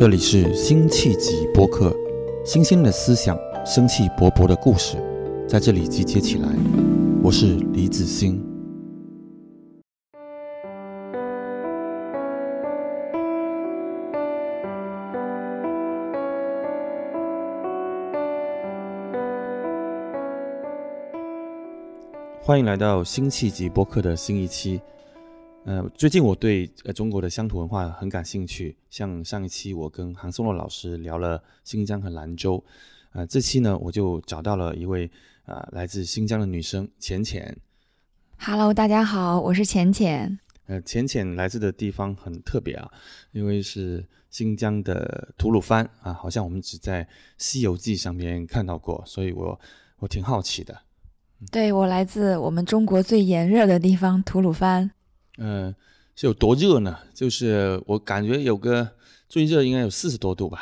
这里是辛弃疾播客，新鲜的思想，生气勃勃的故事，在这里集结起来。我是李子欣。欢迎来到辛弃疾播客的新一期。呃，最近我对呃中国的乡土文化很感兴趣，像上一期我跟韩松洛老师聊了新疆和兰州，呃，这期呢我就找到了一位啊来自新疆的女生浅浅。Hello，大家好，我是浅浅。呃，浅浅来自的地方很特别啊，因为是新疆的吐鲁番啊，好像我们只在《西游记》上面看到过，所以我我挺好奇的。对我来自我们中国最炎热的地方吐鲁番。呃，是有多热呢？就是我感觉有个最热应该有四十多度吧。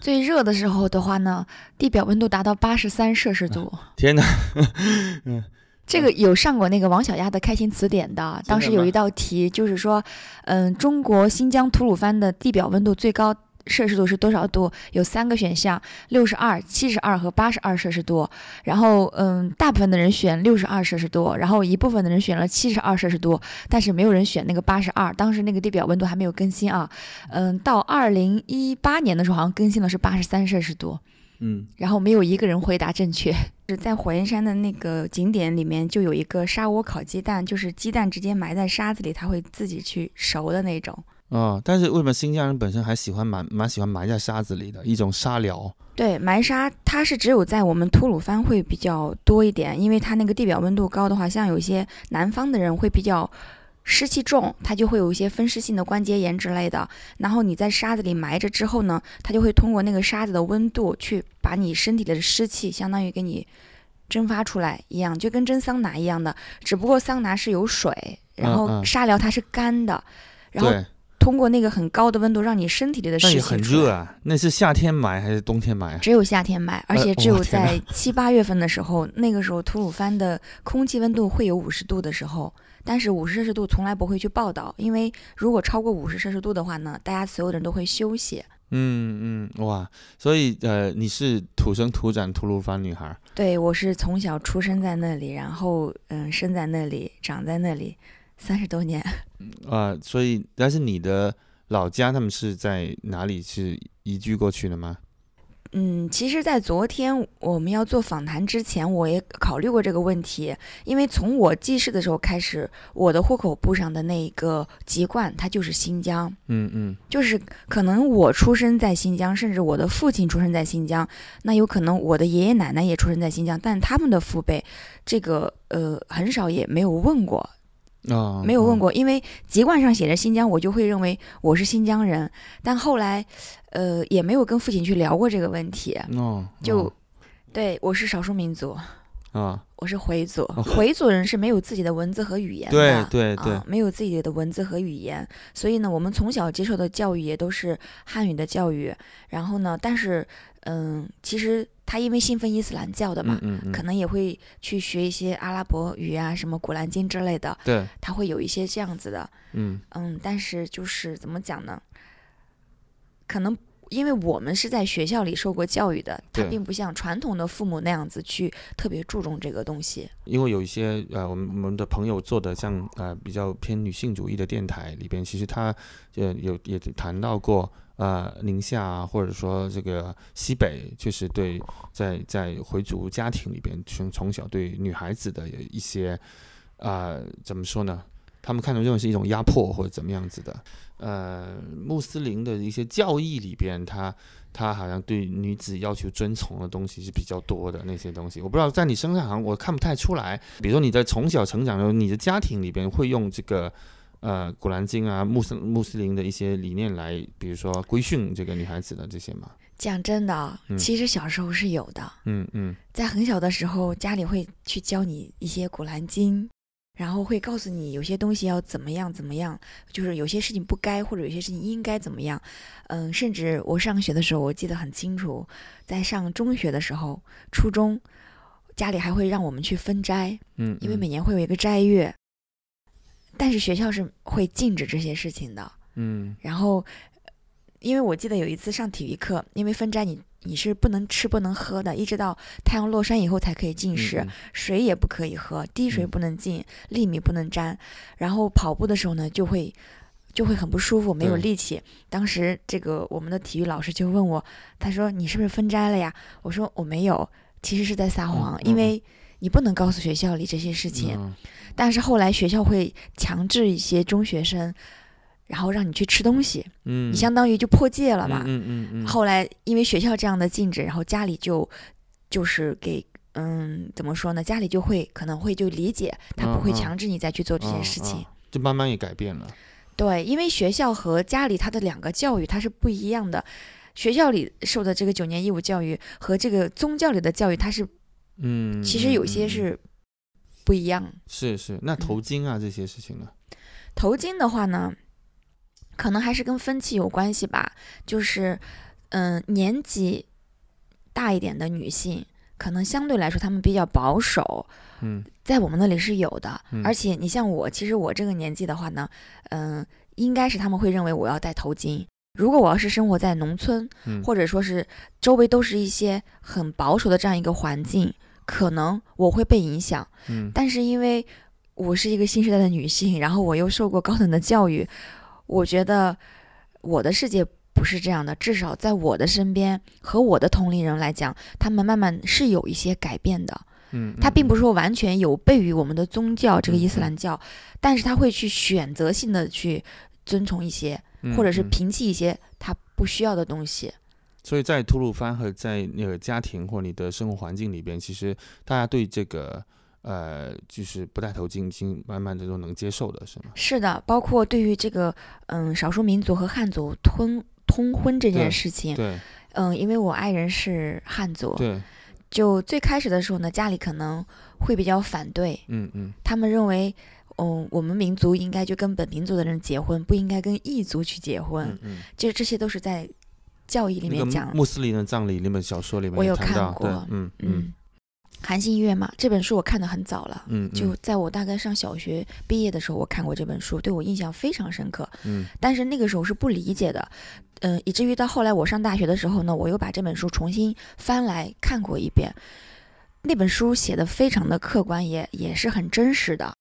最热的时候的话呢，地表温度达到八十三摄氏度。天哪！这个有上过那个王小丫的开心词典的，当时有一道题就是说，嗯，中国新疆吐鲁番的地表温度最高摄氏度是多少度？有三个选项：六十二、七十二和八十二摄氏度。然后，嗯，大部分的人选六十二摄氏度，然后一部分的人选了七十二摄氏度，但是没有人选那个八十二。当时那个地表温度还没有更新啊，嗯，到二零一八年的时候好像更新的是八十三摄氏度。嗯，然后没有一个人回答正确。是 在火焰山的那个景点里面，就有一个沙窝烤鸡蛋，就是鸡蛋直接埋在沙子里，它会自己去熟的那种。哦，但是为什么新疆人本身还喜欢蛮蛮喜欢埋在沙子里的一种沙疗？对，埋沙它是只有在我们吐鲁番会比较多一点，因为它那个地表温度高的话，像有一些南方的人会比较湿气重，它就会有一些风湿性的关节炎之类的。然后你在沙子里埋着之后呢，它就会通过那个沙子的温度去把你身体的湿气相当于给你蒸发出来一样，就跟蒸桑拿一样的，只不过桑拿是有水，然后嗯嗯沙疗它是干的，然后对，通过那个很高的温度让你身体里的湿气那很热啊。那是夏天买还是冬天买啊？只有夏天买，而呃且只有在七八月份的时候，那个时候吐鲁番的空气温度会有五十度的时候，但是五十摄氏度从来不会去报道，因为如果超过五十摄氏度的话呢，大家所有的人都会休息。嗯嗯，哇，所以呃，你是土生土长吐鲁番女孩儿，对我是从小出生在那里，然后嗯生在那里，长在那里，三十多年。啊，所以但是你的老家他们是在哪里？是移居过去的吗？嗯，其实，在昨天我们要做访谈之前，我也考虑过这个问题，因为从我记事的时候开始，我的户口簿上的那个籍贯它就是新疆。嗯嗯就是可能我出生在新疆，甚至我的父亲出生在新疆，那有可能我的爷爷奶奶也出生在新疆，但他们的父辈，这个呃很少也没有问过，啊，没有问过。过，因为籍贯上写着新疆，我就会认为我是新疆人，但后来呃也没有跟父亲去聊过这个问题，哦，就、哦对我是少数民族。啊，我是回族。哦，回族人是没有自己的文字和语言的，对对对。啊，没有自己的文字和语言，所以呢，我们从小接受的教育也都是汉语的教育。然后呢，但是，嗯，其实他因为信奉伊斯兰教的嘛，嗯嗯嗯，可能也会去学一些阿拉伯语啊，什么古兰经之类的，对，他会有一些这样子的，嗯嗯，但是就是怎么讲呢？可能因为我们是在学校里受过教育的，他并不像传统的父母那样子去特别注重这个东西。因为有一些呃，我们我们的朋友做的像呃比较偏女性主义的电台里边，其实他呃有也谈到过呃宁夏，或者说这个西北，就是对在在回族家庭里边，从从小对女孩子的一些啊、呃怎么说呢？他们看成认为是一种压迫或者怎么样子的，呃，穆斯林的一些教义里边，他他好像对女子要求遵从的东西是比较多的那些东西，我不知道在你身上好像我看不太出来。比如说你在从小成长的时候，你的家庭里边会用这个呃古兰经啊穆斯穆斯林的一些理念来，比如说规训这个女孩子的这些吗？讲真的其实小时候是有的，嗯嗯在很小的时候，家里会去教你一些古兰经，然后会告诉你有些东西要怎么样怎么样，就是有些事情不该，或者有些事情应该怎么样。嗯，甚至我上学的时候，我记得很清楚，在上中学的时候，初中家里还会让我们去分斋，嗯，因为嗯每年会有一个斋月，但是学校是会禁止这些事情的。嗯然后因为我记得有一次上体育课，因为分斋你你是不能吃不能喝的，一直到太阳落山以后才可以进食，水也不可以喝，滴水不能进，粒米不能沾。然后跑步的时候呢，就会就会很不舒服，没有力气。当时这个我们的体育老师就问我，他说你是不是分斋了呀？我说我没有，其实是在撒谎，因为你不能告诉学校里这些事情。但是后来学校会强制一些中学生。然后让你去吃东西，嗯，你相当于就破戒了嘛，嗯嗯嗯。后来因为学校这样的禁止，然后家里就就是给，嗯，怎么说呢？家里就会可能会就理解，他不会强制你再去做这件事情，就慢慢也改变了。对，因为学校和家里他的两个教育它是不一样的，学校里受的这个九年义务教育和这个宗教里的教育，它是，嗯，其实有些是不一样。是是，那头巾啊这些事情呢？头巾的话呢？可能还是跟分歧有关系吧，就是，嗯，年纪大一点的女性，可能相对来说她们比较保守，嗯，在我们那里是有的，而且你像我，其实我这个年纪的话呢，嗯，应该是他们会认为我要戴头巾。如果我要是生活在农村，或者说是周围都是一些很保守的这样一个环境，可能我会被影响，嗯，但是因为我是一个新时代的女性，然后我又受过高等的教育。我觉得我的世界不是这样的，至少在我的身边和我的同龄人来讲，他们慢慢是有一些改变的。嗯，他并不是说完全有悖于我们的宗教这个伊斯兰教，但是他会去选择性的去遵从一些，或者是摒弃一些他不需要的东西。所以在吐鲁番和在那个家庭或你的生活环境里边，其实大家对这个。呃，就是不戴头巾，已经慢慢的都能接受的是吗？是的，包括对于这个嗯少数民族和汉族通通婚这件事情，对，嗯，因为我爱人是汉族，对，就最开始的时候呢，家里可能会比较反对，嗯嗯，他们认为，嗯，我们民族应该就跟本民族的人结婚，不应该跟异族去结婚，嗯嗯，就这些都是在教义里面讲，穆斯林的葬礼那本小说里面我有看过，嗯嗯。韩信月嘛，这本书我看的很早了，嗯，就在我大概上小学毕业的时候，我看过这本书，对我印象非常深刻，嗯，但是那个时候是不理解的，嗯，以至于到后来我上大学的时候呢，我又把这本书重新翻来看过一遍，那本书写的非常的客观，也也是很真实的，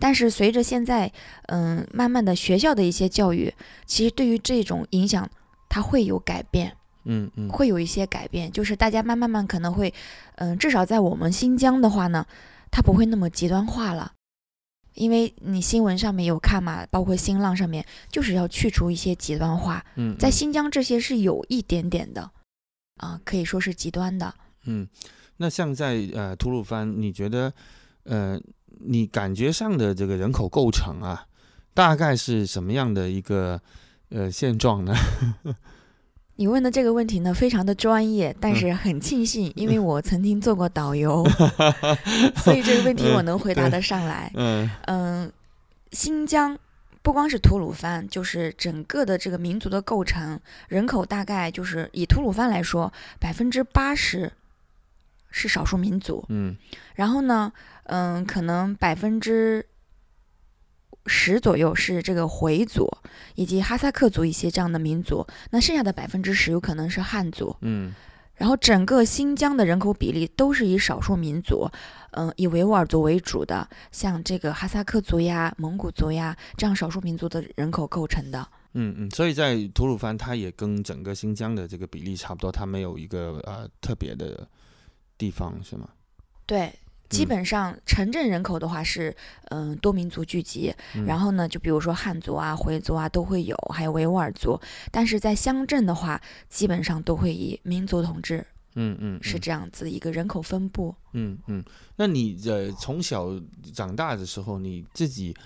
但是随着现在，嗯，慢慢的学校的一些教育，其实对于这种影响，它会有改变。嗯嗯，会有一些改变，就是大家慢慢慢可能会，嗯，至少在我们新疆的话呢，它不会那么极端化了，因为你新闻上面有看嘛，包括新浪上面，就是要去除一些极端化。嗯，在新疆这些是有一点点的，啊，可以说是极端的。嗯，那像在呃吐鲁番，你觉得，呃，你感觉上的这个人口构成啊，大概是什么样的一个呃现状呢？你问的这个问题呢，非常的专业，但是很庆幸，因为我曾经做过导游，所以这个问题我能回答得上来。嗯嗯，新疆不光是吐鲁番，就是整个的这个民族的构成，人口大概就是以吐鲁番来说，百分之八十是少数民族。嗯，然后呢，嗯，可能百分之。十左右是这个回族以及哈萨克族一些这样的民族，那剩下的百分之十有可能是汉族。嗯，然后整个新疆的人口比例都是以少数民族，嗯，以维吾尔族为主的，像这个哈萨克族呀、蒙古族呀这样少数民族的人口构成的。嗯嗯，所以在吐鲁番，它也跟整个新疆的这个比例差不多，它没有一个呃特别的地方，是吗？对。基本上城镇人口的话是，嗯，多民族聚集，然后呢，就比如说汉族啊、回族啊都会有，还有维吾尔族。但是在乡镇的话，基本上都会以民族统治，嗯嗯，是这样子一个人口分布。嗯嗯，那你呃从小长大的时候，你自己。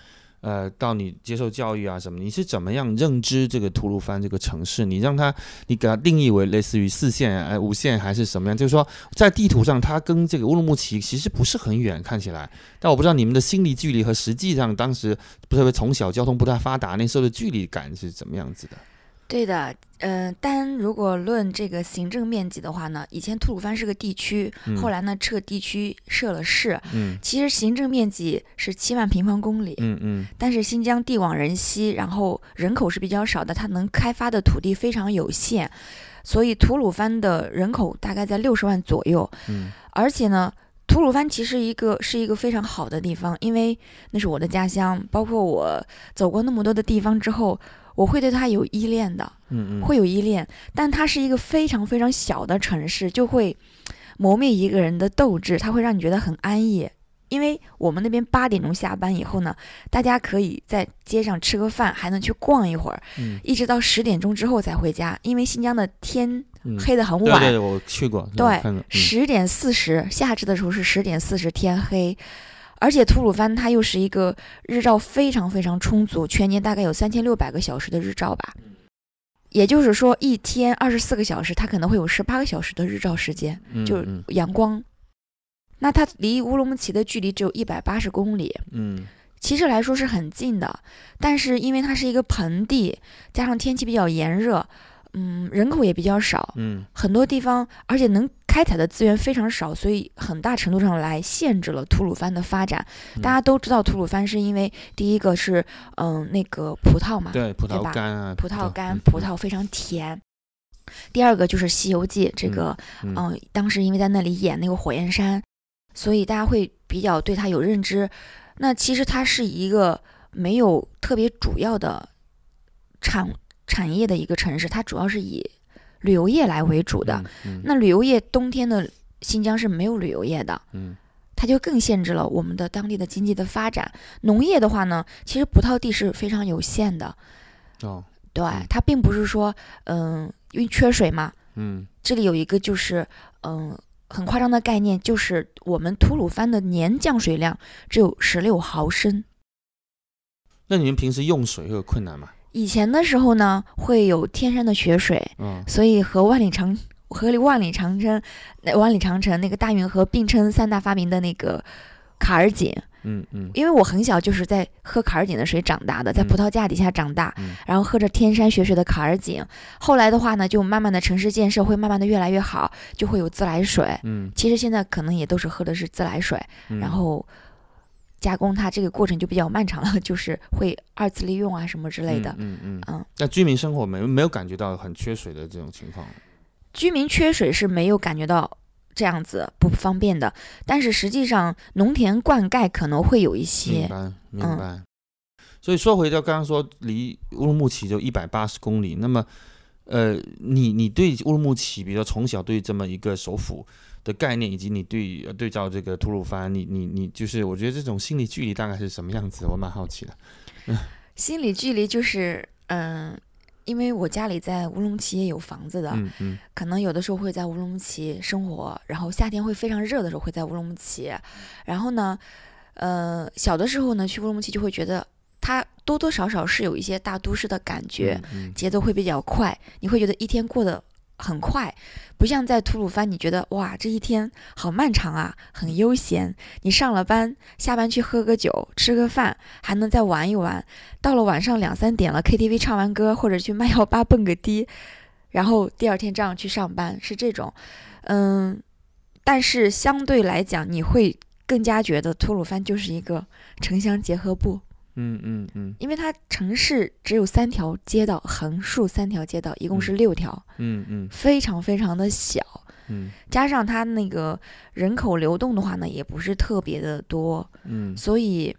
呃，到你接受教育啊什么，你是怎么样认知这个吐鲁番这个城市？你让它，你给它定义为类似于四线、呃五线还是什么样？就是说，在地图上，它跟这个乌鲁木齐其实不是很远，看起来。但我不知道你们的心理距离和实际上当时，不是从小交通不太发达，那时候的距离感是怎么样子的？对的，嗯，单如果论这个行政面积的话呢，以前吐鲁番是个地区，后来呢撤地区设了市。嗯，其实行政面积是七万平方公里。嗯嗯。但是新疆地广人稀，然后人口是比较少的，它能开发的土地非常有限，所以吐鲁番的人口大概在六十万左右。嗯。而且呢，吐鲁番其实一个是一个非常好的地方，因为那是我的家乡，包括我走过那么多的地方之后。我会对他有依恋的，嗯嗯，会有依恋，但它是一个非常非常小的城市，就会磨灭一个人的斗志，它会让你觉得很安逸。因为我们那边八点钟下班以后呢，大家可以在街上吃个饭，还能去逛一会儿，嗯，一直到十点钟之后才回家。因为新疆的天黑的很晚，对对，我去过，对，十点四十，夏至的时候是十点四十天黑。而且吐鲁番它又是一个日照非常非常充足，全年大概有三千六百个小时的日照吧，也就是说一天二十四个小时，它可能会有十八个小时的日照时间，就是阳光。那它离乌鲁木齐的距离只有一百八十公里，嗯，其实来说是很近的，但是因为它是一个盆地，加上天气比较炎热。嗯，人口也比较少，嗯，很多地方，而且能开采的资源非常少，所以很大程度上来限制了吐鲁番的发展。大家都知道吐鲁番是因为第一个是嗯那个葡萄嘛，对，葡萄干啊，葡萄干，葡萄非常甜。第二个就是《西游记》，这个嗯，当时因为在那里演那个火焰山，所以大家会比较对它有认知。那其实它是一个没有特别主要的产。产业的一个城市，它主要是以旅游业来为主的。那旅游业冬天的新疆是没有旅游业的，嗯，它就更限制了我们的当地的经济的发展。农业的话呢，其实葡萄地是非常有限的。哦，对，它并不是说，嗯，因为缺水嘛。嗯，这里有一个就是，嗯，很夸张的概念，就是我们吐鲁番的年降水量只有十六毫升。那你们平时用水会有困难吗？以前的时候呢，会有天山的雪水，所以和万里长河里万里长城、万里长城那个大运河并称三大发明的那个卡尔井，嗯嗯，因为我很小就是在喝卡尔井的水长大的，在葡萄架底下长大，然后喝着天山雪水的卡尔井。后来的话呢，就慢慢的城市建设会慢慢的越来越好，就会有自来水。嗯，其实现在可能也都是喝的是自来水，然后。加工它这个过程就比较漫长了，就是会二次利用啊什么之类的。嗯嗯嗯。那居民生活没没有感觉到很缺水的这种情况？居民缺水是没有感觉到这样子不方便的，但是实际上农田灌溉可能会有一些。明白明白。所以说回到刚刚说离乌鲁木齐就一百八十公里，那么呃，你你对乌鲁木齐，比如说从小对这么一个首府。的概念以及你对对照这个吐鲁番，你你你就是，我觉得这种心理距离大概是什么样子？我蛮好奇的。心理距离就是，嗯，因为我家里在乌鲁木齐也有房子的，嗯嗯，可能有的时候会在乌鲁木齐生活，然后夏天会非常热的时候会在乌鲁木齐，然后呢，呃，小的时候呢去乌鲁木齐就会觉得它多多少少是有一些大都市的感觉，节奏会比较快，你会觉得一天过得。很快，不像在吐鲁番，你觉得哇，这一天好漫长啊，很悠闲。你上了班，下班去喝个酒，吃个饭，还能再玩一玩。到了晚上两三点了，KTV 唱完歌，或者去卖药吧蹦个迪，然后第二天这样去上班，是这种。嗯，但是相对来讲，你会更加觉得吐鲁番就是一个城乡结合部。嗯嗯嗯，因为它城市只有三条街道，横竖三条街道，一共是六条。嗯嗯，非常非常的小。嗯，加上它那个人口流动的话呢，也不是特别的多。嗯，所以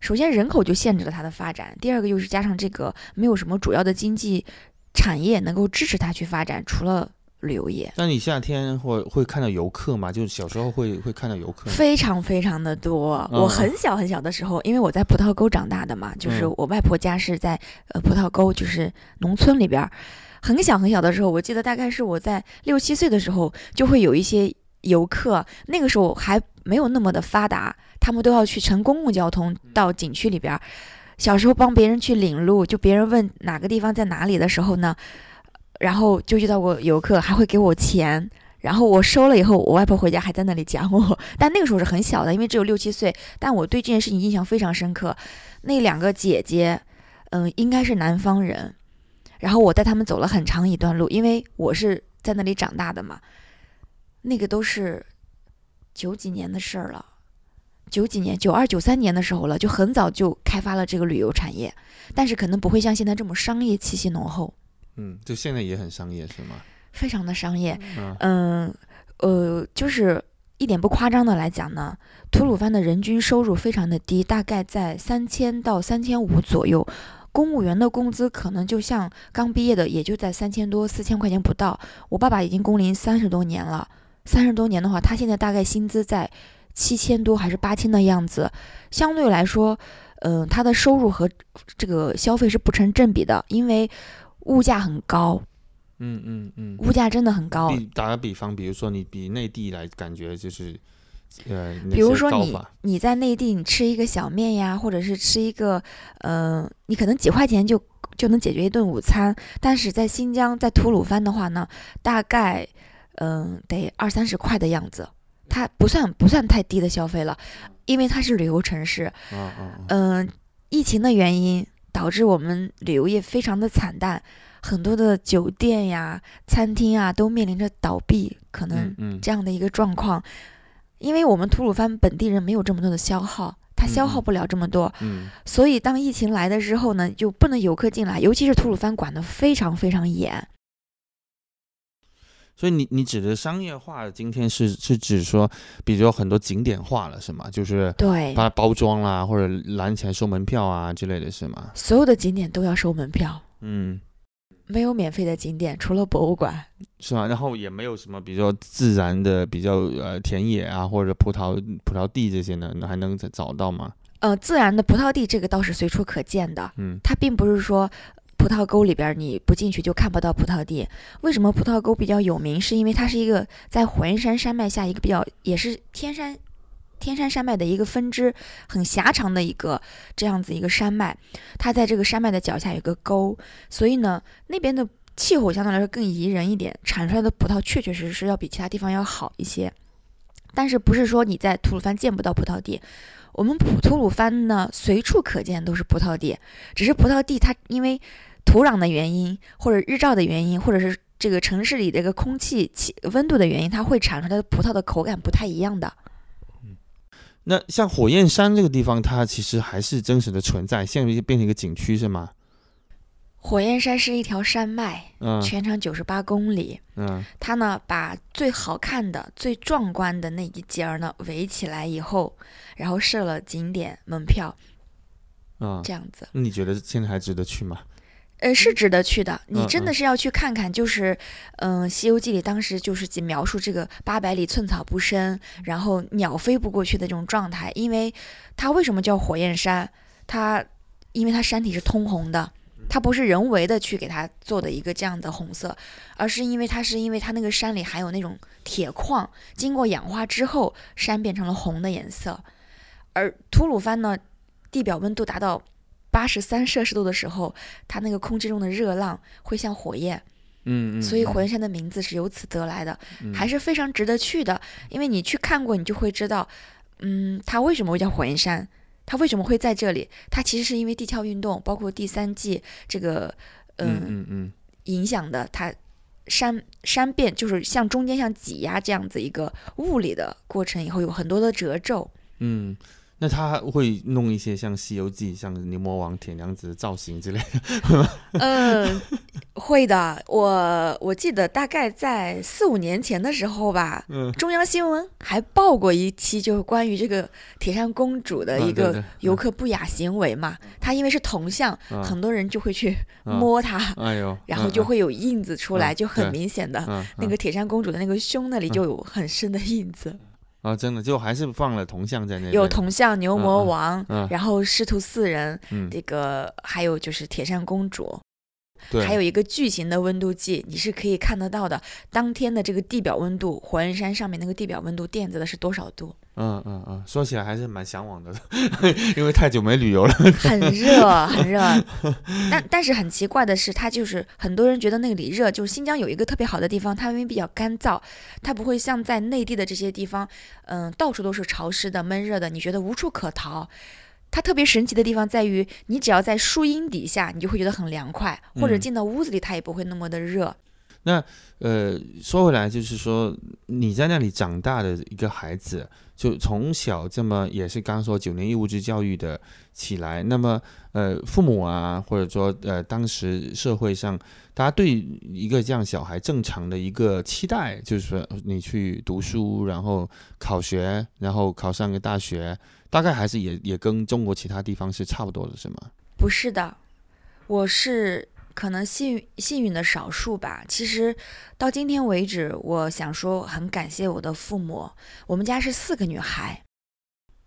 首先人口就限制了它的发展，第二个又是加上这个没有什么主要的经济产业能够支持它去发展，除了。旅游业，那你夏天会会看到游客吗？就是小时候会会看到游客，非常非常的多。我很小很小的时候，因为我在葡萄沟长大的嘛，就是我外婆家是在呃葡萄沟，就是农村里边。很小很小的时候，我记得大概是我在六七岁的时候，就会有一些游客。那个时候还没有那么的发达，他们都要去乘公共交通到景区里边。小时候帮别人去领路，就别人问哪个地方在哪里的时候呢？然后就遇到过游客，还会给我钱，然后我收了以后，我外婆回家还在那里讲我。但那个时候是很小的，因为只有六七岁。但我对这件事情印象非常深刻。那两个姐姐，嗯，应该是南方人，然后我带他们走了很长一段路，因为我是在那里长大的嘛。那个都是九几年的事儿了，九几年、九二、九三年的时候了，就很早就开发了这个旅游产业，但是可能不会像现在这么商业气息浓厚。嗯，就现在也很商业是吗？非常的商业。嗯嗯，呃，就是一点不夸张的来讲呢，吐鲁番的人均收入非常的低，大概在三千到三千五左右。公务员的工资可能就像刚毕业的，也就在三千多、四千块钱不到。我爸爸已经工龄三十多年了，三十多年的话，他现在大概薪资在七千多还是八千的样子。相对来说，嗯、他的收入和这个消费是不成正比的，因为物价很高，嗯嗯嗯。物价真的很高。打个比方，比如说你比内地来，感觉就是，呃，比如说你你在内地，你吃一个小面呀，或者是吃一个，呃，你可能几块钱就就能解决一顿午餐，但是在新疆，在吐鲁番的话呢，大概，嗯、得二三十块的样子，它不算不算太低的消费了，因为它是旅游城市，啊啊啊，嗯、疫情的原因导致我们旅游业非常的惨淡，很多的酒店呀、餐厅啊都面临着倒闭，可能这样的一个状况，因为我们吐鲁番本地人没有这么多的消耗，他消耗不了这么多，嗯。所以当疫情来的时候呢，就不能游客进来，尤其是吐鲁番管得非常非常严。所以你你指的商业化，今天是是指说，比如说很多景点化了是吗？就是对，把它包装啦，或者拦起来收门票啊之类的是吗？所有的景点都要收门票，嗯，没有免费的景点，除了博物馆。是吗？然后也没有什么，比如说自然的比较呃田野啊，或者葡萄葡萄地这些呢，还能再找到吗？呃，自然的葡萄地这个倒是随处可见的，嗯它并不是说葡萄沟里边你不进去就看不到葡萄地。为什么葡萄沟比较有名？是因为它是一个在火焰山山脉下一个比较也是天山天山山脉的一个分支，很狭长的一个这样子一个山脉。它在这个山脉的脚下有个沟，所以呢，那边的气候相对来说更宜人一点，产出来的葡萄确确实实要比其他地方要好一些。但是不是说你在吐鲁番见不到葡萄地？我们普吐鲁番呢，随处可见都是葡萄地，只是葡萄地它因为土壤的原因，或者日照的原因，或者是这个城市里的一个空气气温度的原因，它会产出来的葡萄的口感不太一样的。那像火焰山这个地方，它其实还是真实的存在，现在变成一个景区是吗？火焰山是一条山脉，嗯全长九十八公里。嗯它呢，把最好看的、最壮观的那一节儿呢围起来以后，然后设了景点门票，啊，这样子。那你觉得现在还值得去吗？呃，是值得去的。你真的是要去看看，就是，嗯，《西游记》里当时就是仅描述这个八百里寸草不生，然后鸟飞不过去的这种状态。因为它为什么叫火焰山？它因为它山体是通红的，它不是人为的去给它做的一个这样的红色，而是因为它是因为它那个山里含有那种铁矿，经过氧化之后，山变成了红的颜色。而吐鲁番呢，地表温度达到八十三摄氏度的时候，它那个空气中的热浪会像火焰，嗯嗯，所以嗯火焰山的名字是由此得来的，嗯还是非常值得去的。因为你去看过，你就会知道，嗯，它为什么会叫火焰山，它为什么会在这里？它其实是因为地壳运动，包括第三季这个，嗯嗯，嗯嗯影响的它。山山变就是像中间像挤压这样子一个物理的过程以后，有很多的褶皱，嗯，那他会弄一些像《西游记》、像牛魔王、铁娘子的造型之类的。嗯，会的。我我记得大概在四五年前的时候吧，嗯中央新闻还报过一期，就是关于这个铁扇公主的一个游客不雅行为嘛。她因为是铜像，嗯很多人就会去嗯摸它，哎呦，然后就会有印子出来，嗯就很明显的。嗯那个铁扇公主的那个胸那里嗯就有很深的印子，啊，真的就还是放了铜像在那边。有铜像、牛魔嗯王，嗯然后师徒四人，嗯，这个还有就是铁扇公主，对，还有一个巨型的温度计，你是可以看得到的。当天的这个地表温度，火焰山上面那个地表温度垫子的是多少度？嗯嗯嗯，说起来还是蛮向往的，因为太久没旅游了。很热，很热。但但是很奇怪的是，它就是很多人觉得那里热，就是新疆有一个特别好的地方，它因为比较干燥，它不会像在内地的这些地方，嗯，到处都是潮湿的、闷热的，你觉得无处可逃。它特别神奇的地方在于，你只要在树荫底下，你就会觉得很凉快，或者进到屋子里，它也不会那么的热。那呃，说回来就是说，你在那里长大的一个孩子，就从小这么也是刚说九年义务制教育的起来，那么呃，父母啊，或者说呃，当时社会上大家对一个这样小孩正常的一个期待，就是说你去读书，然后考学，然后考上个大学，大概还是也也跟中国其他地方是差不多的，是吗？不是的，我是。可能幸运幸运的少数吧。其实到今天为止，我想说很感谢我的父母。我们家是四个女孩，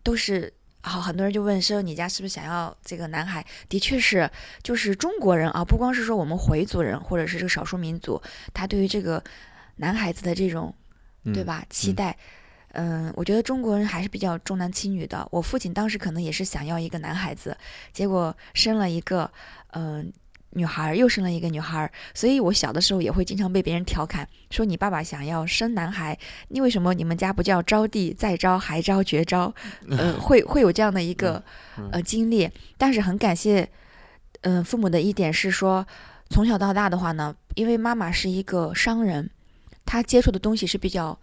都是好。很多人就问说，你家是不是想要这个男孩？的确是，就是中国人啊，不光是说我们回族人或者是这个少数民族，他对于这个男孩子的这种，对吧？期待，嗯，我觉得中国人还是比较重男轻女的。我父亲当时可能也是想要一个男孩子，结果生了一个，嗯。女孩又生了一个女孩，所以我小的时候也会经常被别人调侃说：“你爸爸想要生男孩，你为什么你们家不叫招娣再招还招绝招？” 呃，会会有这样的一个呃经历。但是很感谢，嗯，父母的一点是说，从小到大的话呢，因为妈妈是一个商人，她接触的东西是比较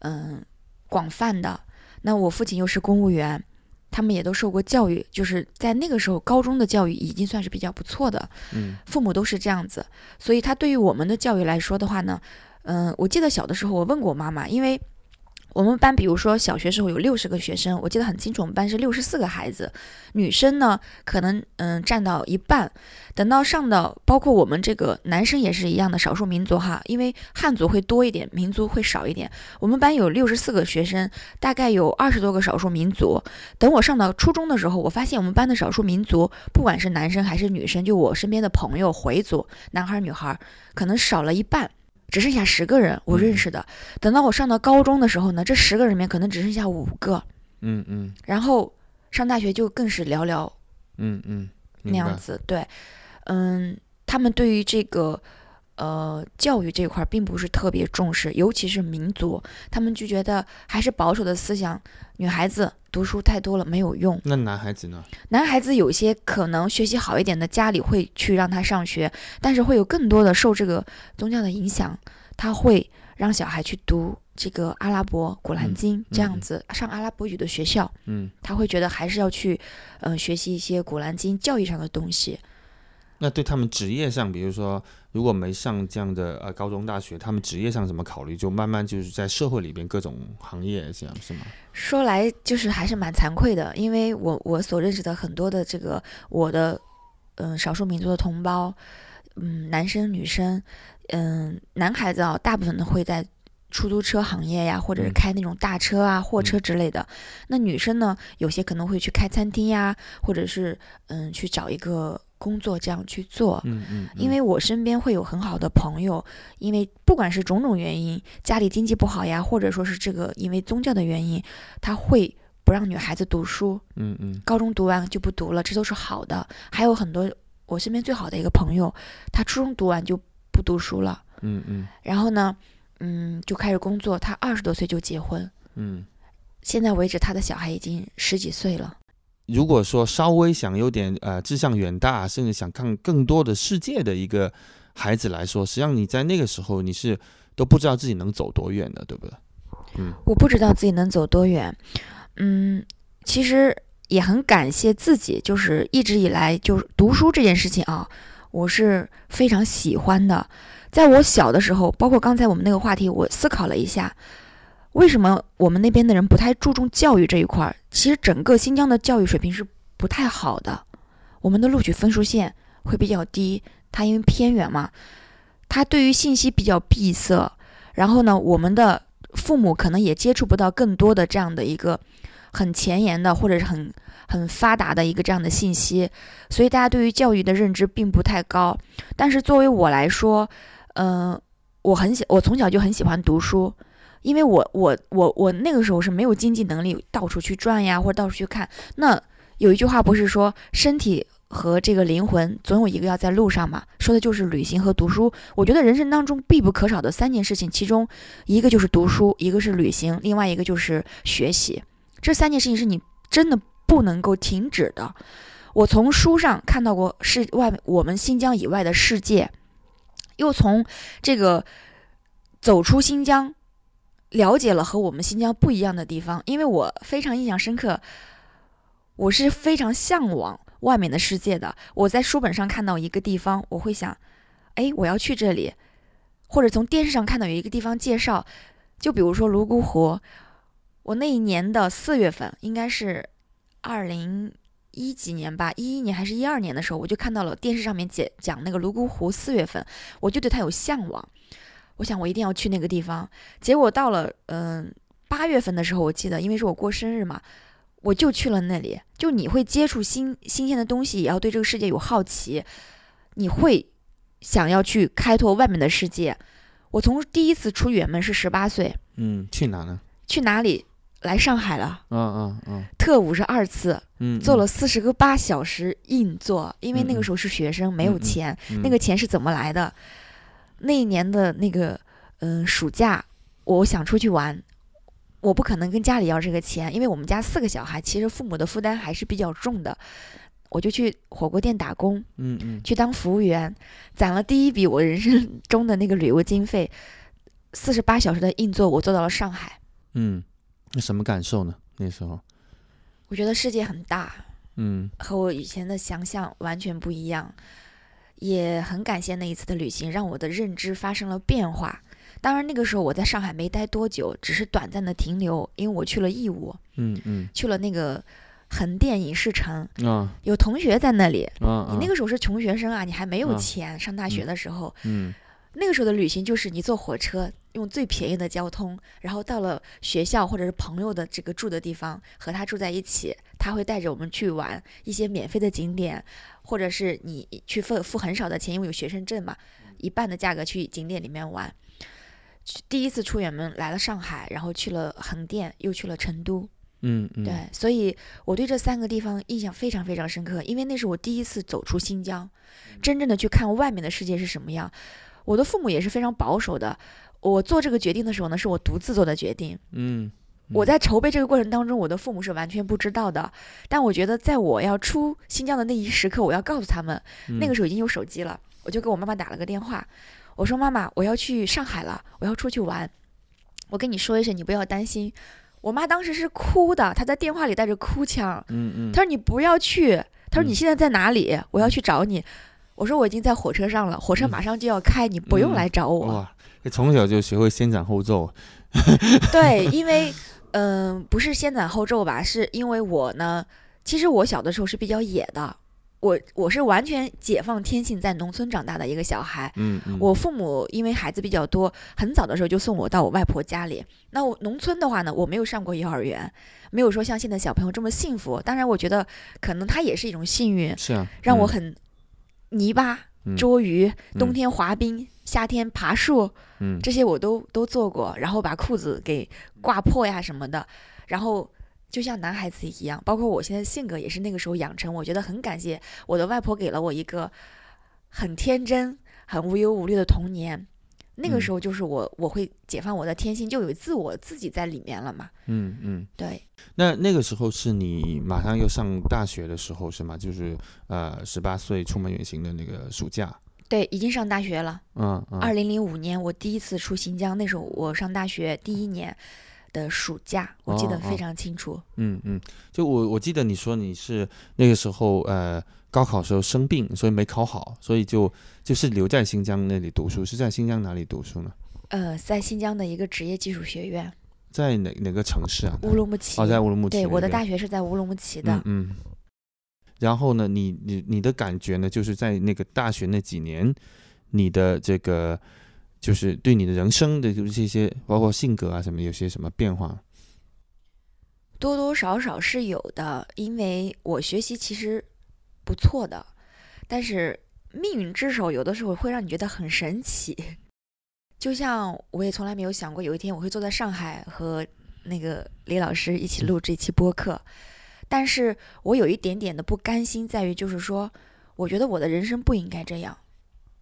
嗯广泛的。那我父亲又是公务员。他们也都受过教育，就是在那个时候，高中的教育已经算是比较不错的。嗯，父母都是这样子，所以他对于我们的教育来说的话呢，嗯，我记得小的时候我问过我妈妈，因为。我们班，比如说小学时候有六十个学生，我记得很清楚，我们班是六十四个孩子，女生呢可能嗯占到一半。等到上到包括我们这个男生也是一样的少数民族哈，因为汉族会多一点，民族会少一点。我们班有六十四个学生，大概有二十多个少数民族。等我上到初中的时候，我发现我们班的少数民族，不管是男生还是女生，就我身边的朋友回族，男孩女孩，可能少了一半。只剩下十个人我认识的，等到我上到高中的时候呢，这十个人里面可能只剩下五个，嗯嗯，然后上大学就更是寥寥，嗯嗯，那样子，对，嗯，他们对于这个。呃，教育这块并不是特别重视，尤其是民族，他们就觉得还是保守的思想，女孩子读书太多了没有用。那男孩子呢？男孩子有些可能学习好一点的，家里会去让他上学，但是会有更多的受这个宗教的影响，他会让小孩去读这个阿拉伯古兰经这样子，上阿拉伯语的学校。嗯，他会觉得还是要去，呃，学习一些古兰经教育上的东西。那对他们职业上，比如说，如果没上这样的呃高中大学，他们职业上怎么考虑？就慢慢就是在社会里边各种行业这样是吗？说来就是还是蛮惭愧的，因为我我所认识的很多的这个我的嗯少数民族的同胞，嗯男生女生，嗯男孩子啊，大部分都会在出租车行业呀，或者是开那种大车啊货车之类的。那女生呢，有些可能会去开餐厅呀，或者是嗯去找一个。工作这样去做，嗯嗯，因为我身边会有很好的朋友，因为不管是种种原因，家里经济不好呀，或者说是这个因为宗教的原因，他会不让女孩子读书，嗯嗯，高中读完就不读了，这都是好的。还有很多我身边最好的一个朋友，他初中读完就不读书了，嗯嗯，然后呢，嗯，就开始工作，他二十多岁就结婚，嗯，现在为止他的小孩已经十几岁了。如果说稍微想有点呃志向远大，甚至想看更多的世界的一个孩子来说，实际上你在那个时候你是都不知道自己能走多远的，对不对？嗯，我不知道自己能走多远。嗯，其实也很感谢自己，就是一直以来就读书这件事情啊，我是非常喜欢的。在我小的时候，包括刚才我们那个话题，我思考了一下。为什么我们那边的人不太注重教育这一块？其实整个新疆的教育水平是不太好的，我们的录取分数线会比较低。它因为偏远嘛，它对于信息比较闭塞。然后呢，我们的父母可能也接触不到更多的这样的一个很前沿的或者是很很发达的一个这样的信息，所以大家对于教育的认知并不太高。但是作为我来说，嗯，我很喜，我从小就很喜欢读书。因为我我我我那个时候是没有经济能力到处去转呀，或者到处去看。那有一句话不是说身体和这个灵魂总有一个要在路上嘛？说的就是旅行和读书。我觉得人生当中必不可少的三件事情，其中一个就是读书，一个是旅行，另外一个就是学习。这三件事情是你真的不能够停止的。我从书上看到过世外我们新疆以外的世界，又从这个走出新疆，了解了和我们新疆不一样的地方。因为我非常印象深刻，我是非常向往外面的世界的。我在书本上看到一个地方，我会想，哎，我要去这里，或者从电视上看到有一个地方介绍，就比如说泸沽湖。我那一年的四月份，应该是二零一几年吧，一一年还是一二年的时候，我就看到了电视上面讲讲那个泸沽湖四月份，我就对它有向往，我想我一定要去那个地方。结果到了嗯八月份的时候，我记得因为是我过生日嘛，我就去了那里。就你会接触新新鲜的东西，也要对这个世界有好奇，你会想要去开拓外面的世界。我从第一次出远门是十八岁，嗯，去哪呢？去哪里？来上海了，嗯嗯嗯，特五十二次，嗯，坐了四十个八小时硬座，因为那个时候是学生，没有钱，那个钱是怎么来的？那一年的那个嗯暑假，我想出去玩，我不可能跟家里要这个钱，因为我们家四个小孩，其实父母的负担还是比较重的，我就去火锅店打工，嗯嗯，去当服务员，攒了第一笔我人生 中的那个旅游经费，四十八小时的硬座，我坐到了上海，嗯。那什么感受呢？那时候，我觉得世界很大，嗯，和我以前的想象完全不一样，也很感谢那一次的旅行，让我的认知发生了变化。当然，那个时候我在上海没待多久，只是短暂的停留，因为我去了义乌，嗯嗯，去了那个横店影视城，啊，有同学在那里，啊，你那个时候是穷学生啊，你还没有钱，上大学的时候，嗯。那个时候的旅行就是你坐火车，用最便宜的交通，然后到了学校或者是朋友的这个住的地方，和他住在一起，他会带着我们去玩一些免费的景点，或者是你去付付很少的钱，因为有学生证嘛，一半的价格去景点里面玩。第一次出远门来了上海，然后去了横店，又去了成都，嗯嗯，对，所以我对这三个地方印象非常非常深刻，因为那是我第一次走出新疆，真正的去看外面的世界是什么样。我的父母也是非常保守的。我做这个决定的时候呢，是我独自做的决定。嗯，我在筹备这个过程当中，我的父母是完全不知道的。但我觉得，在我要出新疆的那一时刻，我要告诉他们，那个时候已经有手机了，我就给我妈妈打了个电话，我说：“妈妈，我要去上海了，我要出去玩。我跟你说一声，你不要担心。”我妈当时是哭的，她在电话里带着哭腔。嗯嗯，她说：“你不要去。”她说：“你现在在哪里？我要去找你。”我说我已经在火车上了，火车马上就要开，你不用来找我。哇，从小就学会先斩后奏。对，因为嗯，不是先斩后奏吧？是因为我呢，其实我小的时候是比较野的，我我是完全解放天性，在农村长大的一个小孩。嗯嗯。我父母因为孩子比较多，很早的时候就送我到我外婆家里。那我农村的话呢，我没有上过幼儿园，没有说像现在小朋友这么幸福。当然，我觉得可能他也是一种幸运，是啊，让我很。泥巴捉鱼，冬天滑冰，夏天爬树，嗯，这些我都都做过。然后把裤子给挂破呀什么的，然后就像男孩子一样。包括我现在性格也是那个时候养成。我觉得很感谢我的外婆给了我一个很天真、很无忧无虑的童年。那个时候就是我，我会解放我的天性，就有自我自己在里面了嘛。嗯嗯，对。那那个时候是你马上要上大学的时候是吗？就是呃十八岁出门远行的那个暑假。对，已经上大学了。嗯嗯。二零零五年我第一次出新疆，那时候我上大学第一年的暑假，我记得非常清楚。嗯嗯，就我我记得你说你是那个时候呃。高考时候生病，所以没考好，所以就就是留在新疆那里读书。是在新疆哪里读书呢？呃，在新疆的一个职业技术学院。在哪哪个城市啊？乌鲁木齐。哦，在乌鲁木齐。对，我的大学是在乌鲁木齐的。嗯。然后呢，你你你的感觉呢？就是在那个大学那几年，你的这个就是对你的人生的就是这些，包括性格啊什么，有些什么变化？多多少少是有的，因为我学习其实。不错的，但是命运之手有的时候会让你觉得很神奇。就像我也从来没有想过有一天我会坐在上海和那个李老师一起录这期播客，但是我有一点点的不甘心，在于就是说，我觉得我的人生不应该这样。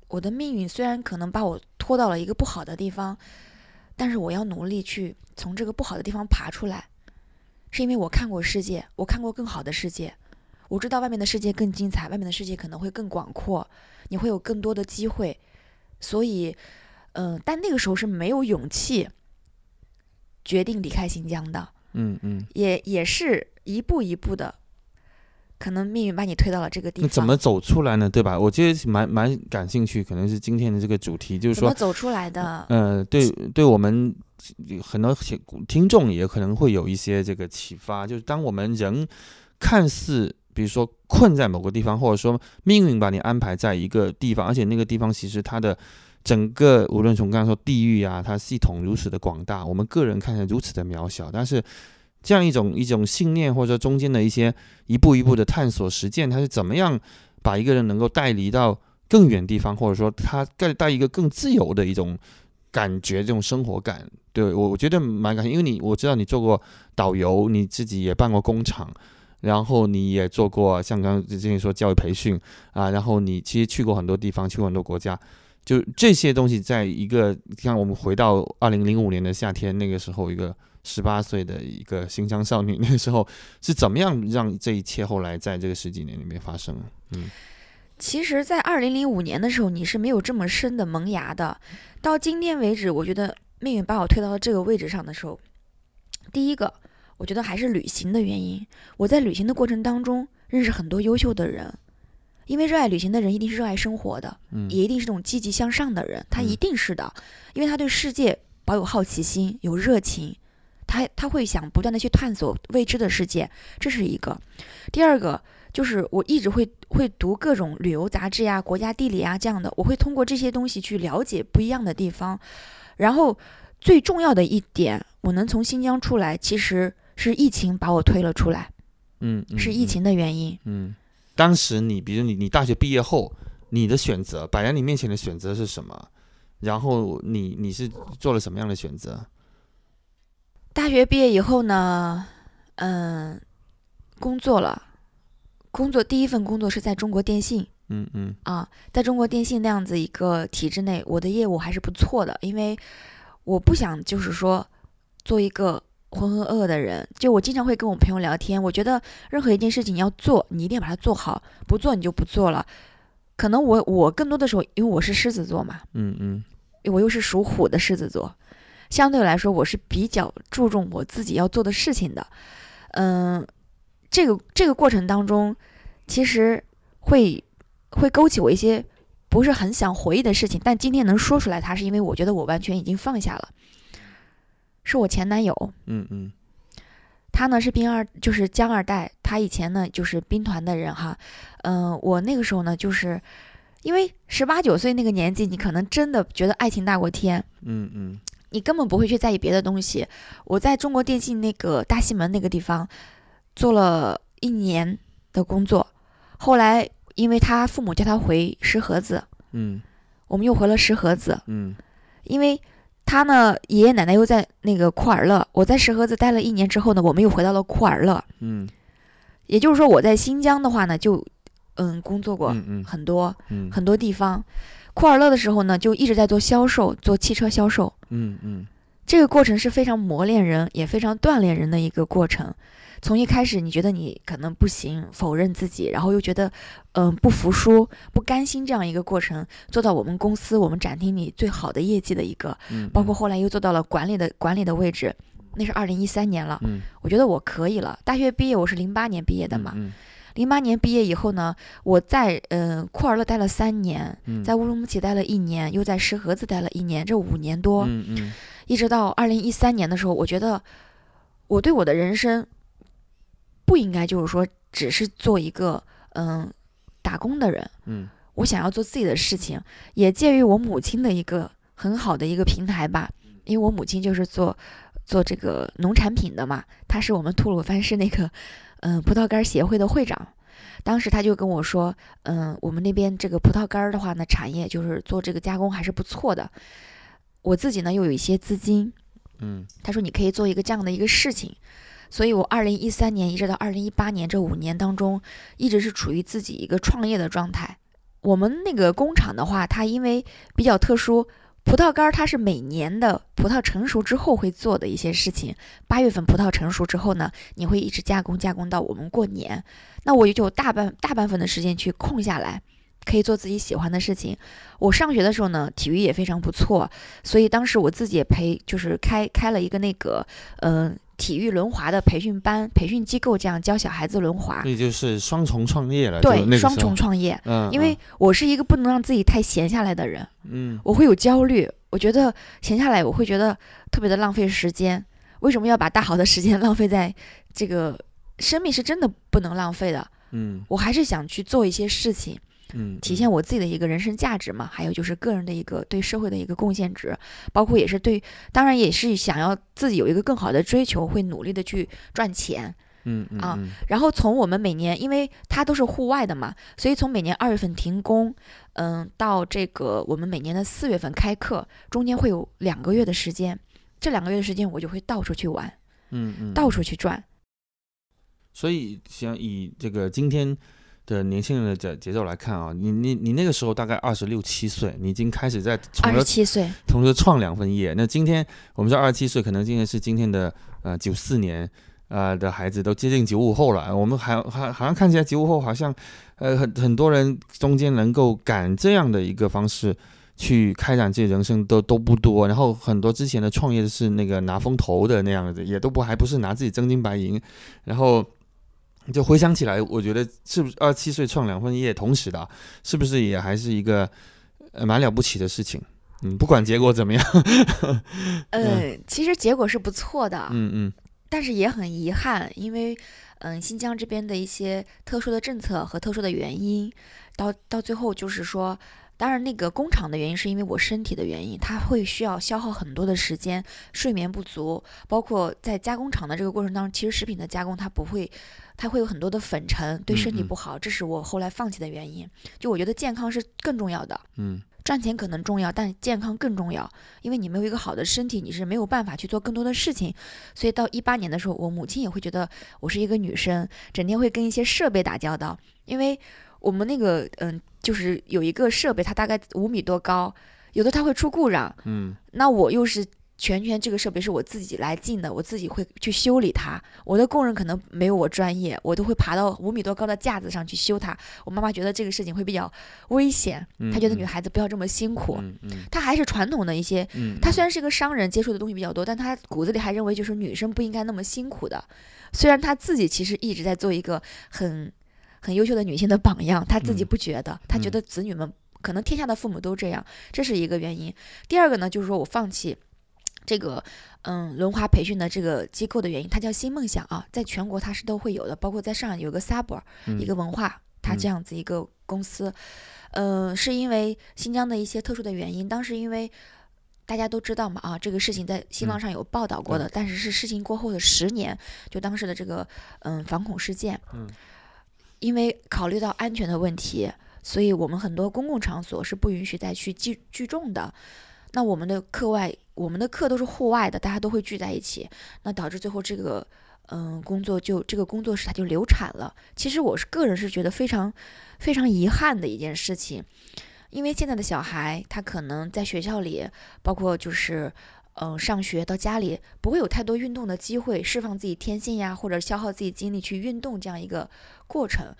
我的命运虽然可能把我拖到了一个不好的地方，但是我要努力去从这个不好的地方爬出来。是因为我看过世界，我看过更好的世界，我知道外面的世界更精彩，外面的世界可能会更广阔，你会有更多的机会，所以，嗯，但那个时候是没有勇气决定离开新疆的，嗯嗯，也也是一步一步的。可能命运把你推到了这个地方，怎么走出来呢？对吧？我觉得蛮蛮感兴趣，可能是今天的这个主题，就是说怎么走出来的。呃，对，对我们很多听众也可能会有一些这个启发，就是当我们人看似比如说困在某个地方，或者说命运把你安排在一个地方，而且那个地方其实它的整个无论从刚才说地域啊，它系统如此的广大，我们个人看起来如此的渺小，但是。这样一种一种信念，或者说中间的一些一步一步的探索实践，它是怎么样把一个人能够带离到更远地方，或者说他带带一个更自由的一种感觉，这种生活感，对我我觉得蛮感，因为你我知道你做过导游，你自己也办过工厂，然后你也做过像刚刚之前说教育培训啊，然后你其实去过很多地方，去过很多国家，就这些东西，在一个像我们回到二零零五年的夏天，那个时候一个。十八岁的一个新疆少女，那个时候是怎么样让这一切后来在这个十几年里面发生？嗯，其实，在二零零五年的时候，你是没有这么深的萌芽的。到今天为止，我觉得命运把我推到了这个位置上的时候，第一个，我觉得还是旅行的原因。我在旅行的过程当中认识很多优秀的人，因为热爱旅行的人一定是热爱生活的，嗯，也一定是这种积极向上的人，他一定是的，因为他对世界保有好奇心，有热情。他他会想不断的去探索未知的世界，这是一个。第二个就是我一直会会读各种旅游杂志呀、国家地理啊这样的，我会通过这些东西去了解不一样的地方。然后最重要的一点，我能从新疆出来，其实是疫情把我推了出来。嗯，是疫情的原因。嗯，当时你比如你你大学毕业后，你的选择摆在你面前的选择是什么？然后你你是做了什么样的选择？大学毕业以后呢，嗯，工作了，工作第一份工作是在中国电信，嗯嗯，啊，在中国电信那样子一个体制内，我的业务还是不错的，因为我不想就是说做一个浑浑噩噩的人，就我经常会跟我朋友聊天，我觉得任何一件事情要做，你一定要把它做好，不做你就不做了。可能我我更多的时候，因为我是狮子座嘛，嗯嗯，我又是属虎的狮子座。相对来说，我是比较注重我自己要做的事情的，嗯，这个这个过程当中，其实会会勾起我一些不是很想回忆的事情，但今天能说出来，它是因为我觉得我完全已经放下了，是我前男友，嗯嗯，他呢是兵二，就是江二代，他以前呢就是兵团的人哈，嗯，我那个时候呢就是因为十八九岁那个年纪，你可能真的觉得爱情大过天，嗯嗯。你根本不会去在意别的东西。我在中国电信那个大西门那个地方做了一年的工作，后来因为他父母叫他回石河子，嗯，我们又回了石河子，嗯，因为他呢爷爷奶奶又在那个库尔勒，我在石河子待了一年之后呢，我们又回到了库尔勒，嗯，也就是说我在新疆的话呢，就嗯工作过很多很多地方。库尔勒的时候呢，就一直在做销售，做汽车销售。嗯嗯，这个过程是非常磨练人，也非常锻炼人的一个过程。从一开始你觉得你可能不行，否认自己，然后又觉得嗯不服输、不甘心这样一个过程，做到我们公司我们展厅里最好的业绩的一个，包括后来又做到了管理的管理的位置，那是二零一三年了。嗯，我觉得我可以了。大学毕业我是零八年毕业的嘛。零八年毕业以后呢，我在嗯库尔勒待了三年，在乌鲁木齐待了一年，又在石河子待了一年，这五年多，一直到二零一三年的时候，我觉得我对我的人生不应该就是说只是做一个嗯打工的人，嗯，我想要做自己的事情，也介于我母亲的一个很好的一个平台吧，因为我母亲就是做做这个农产品的嘛，她是我们吐鲁番市那个。嗯，葡萄干协会的会长，当时他就跟我说，嗯，我们那边这个葡萄干儿的话呢，产业就是做这个加工还是不错的。我自己呢又有一些资金，嗯，他说你可以做一个这样的一个事情。所以我二零一三年一直到二零一八年这五年当中，一直是处于自己一个创业的状态。我们那个工厂的话，它因为比较特殊，葡萄干它是每年的葡萄成熟之后会做的一些事情。八月份葡萄成熟之后呢，你会一直加工加工到我们过年。那我就有大半大半分的时间去空下来，可以做自己喜欢的事情。我上学的时候呢，体育也非常不错，所以当时我自己也培就是开开了一个那个嗯。体育轮滑的培训班、培训机构，这样教小孩子轮滑，也就是双重创业了。对，双重创业。嗯，因为我是一个不能让自己太闲下来的人。嗯，我会有焦虑，我觉得闲下来我会觉得特别的浪费时间。为什么要把大好的时间浪费在这个？生命是真的不能浪费的。嗯，我还是想去做一些事情。嗯，体现我自己的一个人生价值嘛，还有就是个人的一个对社会的一个贡献值，包括也是对，当然也是想要自己有一个更好的追求，会努力的去赚钱。嗯啊，然后从我们每年，因为它都是户外的嘛，所以从每年二月份停工，嗯，到这个我们每年的四月份开课，中间会有两个月的时间，这两个月的时间我就会到处去玩，嗯嗯，到处去转。所以想以这个今天。的年轻人的节节奏来看啊，你你你那个时候大概二十六七岁，你已经开始在二十七岁，同时创两份业。那今天我们说二十七岁，可能今天是今天的呃九四年呃的孩子都接近九五后了。我们还还好像看起来九五后好像呃很很多人中间能够赶这样的一个方式去开展自己人生都都不多。然后很多之前的创业是那个拿风投的那样子，也都不还不是拿自己真金白银，然后。就回想起来，我觉得是不是二十七岁创两份业同时的，是不是也还是一个呃蛮了不起的事情？嗯，不管结果怎么样，呃，其实结果是不错的，嗯嗯，但是也很遗憾，因为嗯新疆这边的一些特殊的政策和特殊的原因，到到最后就是说。当然，那个工厂的原因是因为我身体的原因，它会需要消耗很多的时间，睡眠不足，包括在加工厂的这个过程当中，其实食品的加工它不会，它会有很多的粉尘，对身体不好，这是我后来放弃的原因。就我觉得健康是更重要的，嗯，赚钱可能重要，但健康更重要，因为你没有一个好的身体，你是没有办法去做更多的事情。所以到一八年的时候，我母亲也会觉得我是一个女生，整天会跟一些设备打交道，因为。我们那个嗯，就是有一个设备，它大概五米多高，有的它会出故障，嗯，那我又是全权这个设备是我自己来进的，我自己会去修理它。我的工人可能没有我专业，我都会爬到五米多高的架子上去修它。我妈妈觉得这个事情会比较危险，她觉得女孩子不要这么辛苦。嗯嗯，她还是传统的一些，她虽然是一个商人，接触的东西比较多，但她骨子里还认为就是女生不应该那么辛苦的。虽然她自己其实一直在做一个很。很优秀的女性的榜样，她自己不觉得，她觉得子女们可能天下的父母都这样，这是一个原因。第二个呢，就是说我放弃这个嗯轮滑培训的这个机构的原因，它叫新梦想啊，在全国它是都会有的，包括在上海有个 Sabre 一个文化，它这样子一个公司，嗯，是因为新疆的一些特殊的原因，当时因为大家都知道嘛啊，这个事情在新浪上有报道过的，但是是事情过后的十年，就当时的这个嗯反恐事件，嗯。因为考虑到安全的问题，所以我们很多公共场所是不允许再去聚聚众的。那我们的课外，我们的课都是户外的，大家都会聚在一起，那导致最后这个，嗯，工作就这个工作室它就流产了。其实我是个人是觉得非常非常遗憾的一件事情，因为现在的小孩他可能在学校里，包括就是。嗯，上学到家里不会有太多运动的机会，释放自己天性呀，或者消耗自己精力去运动这样一个过程。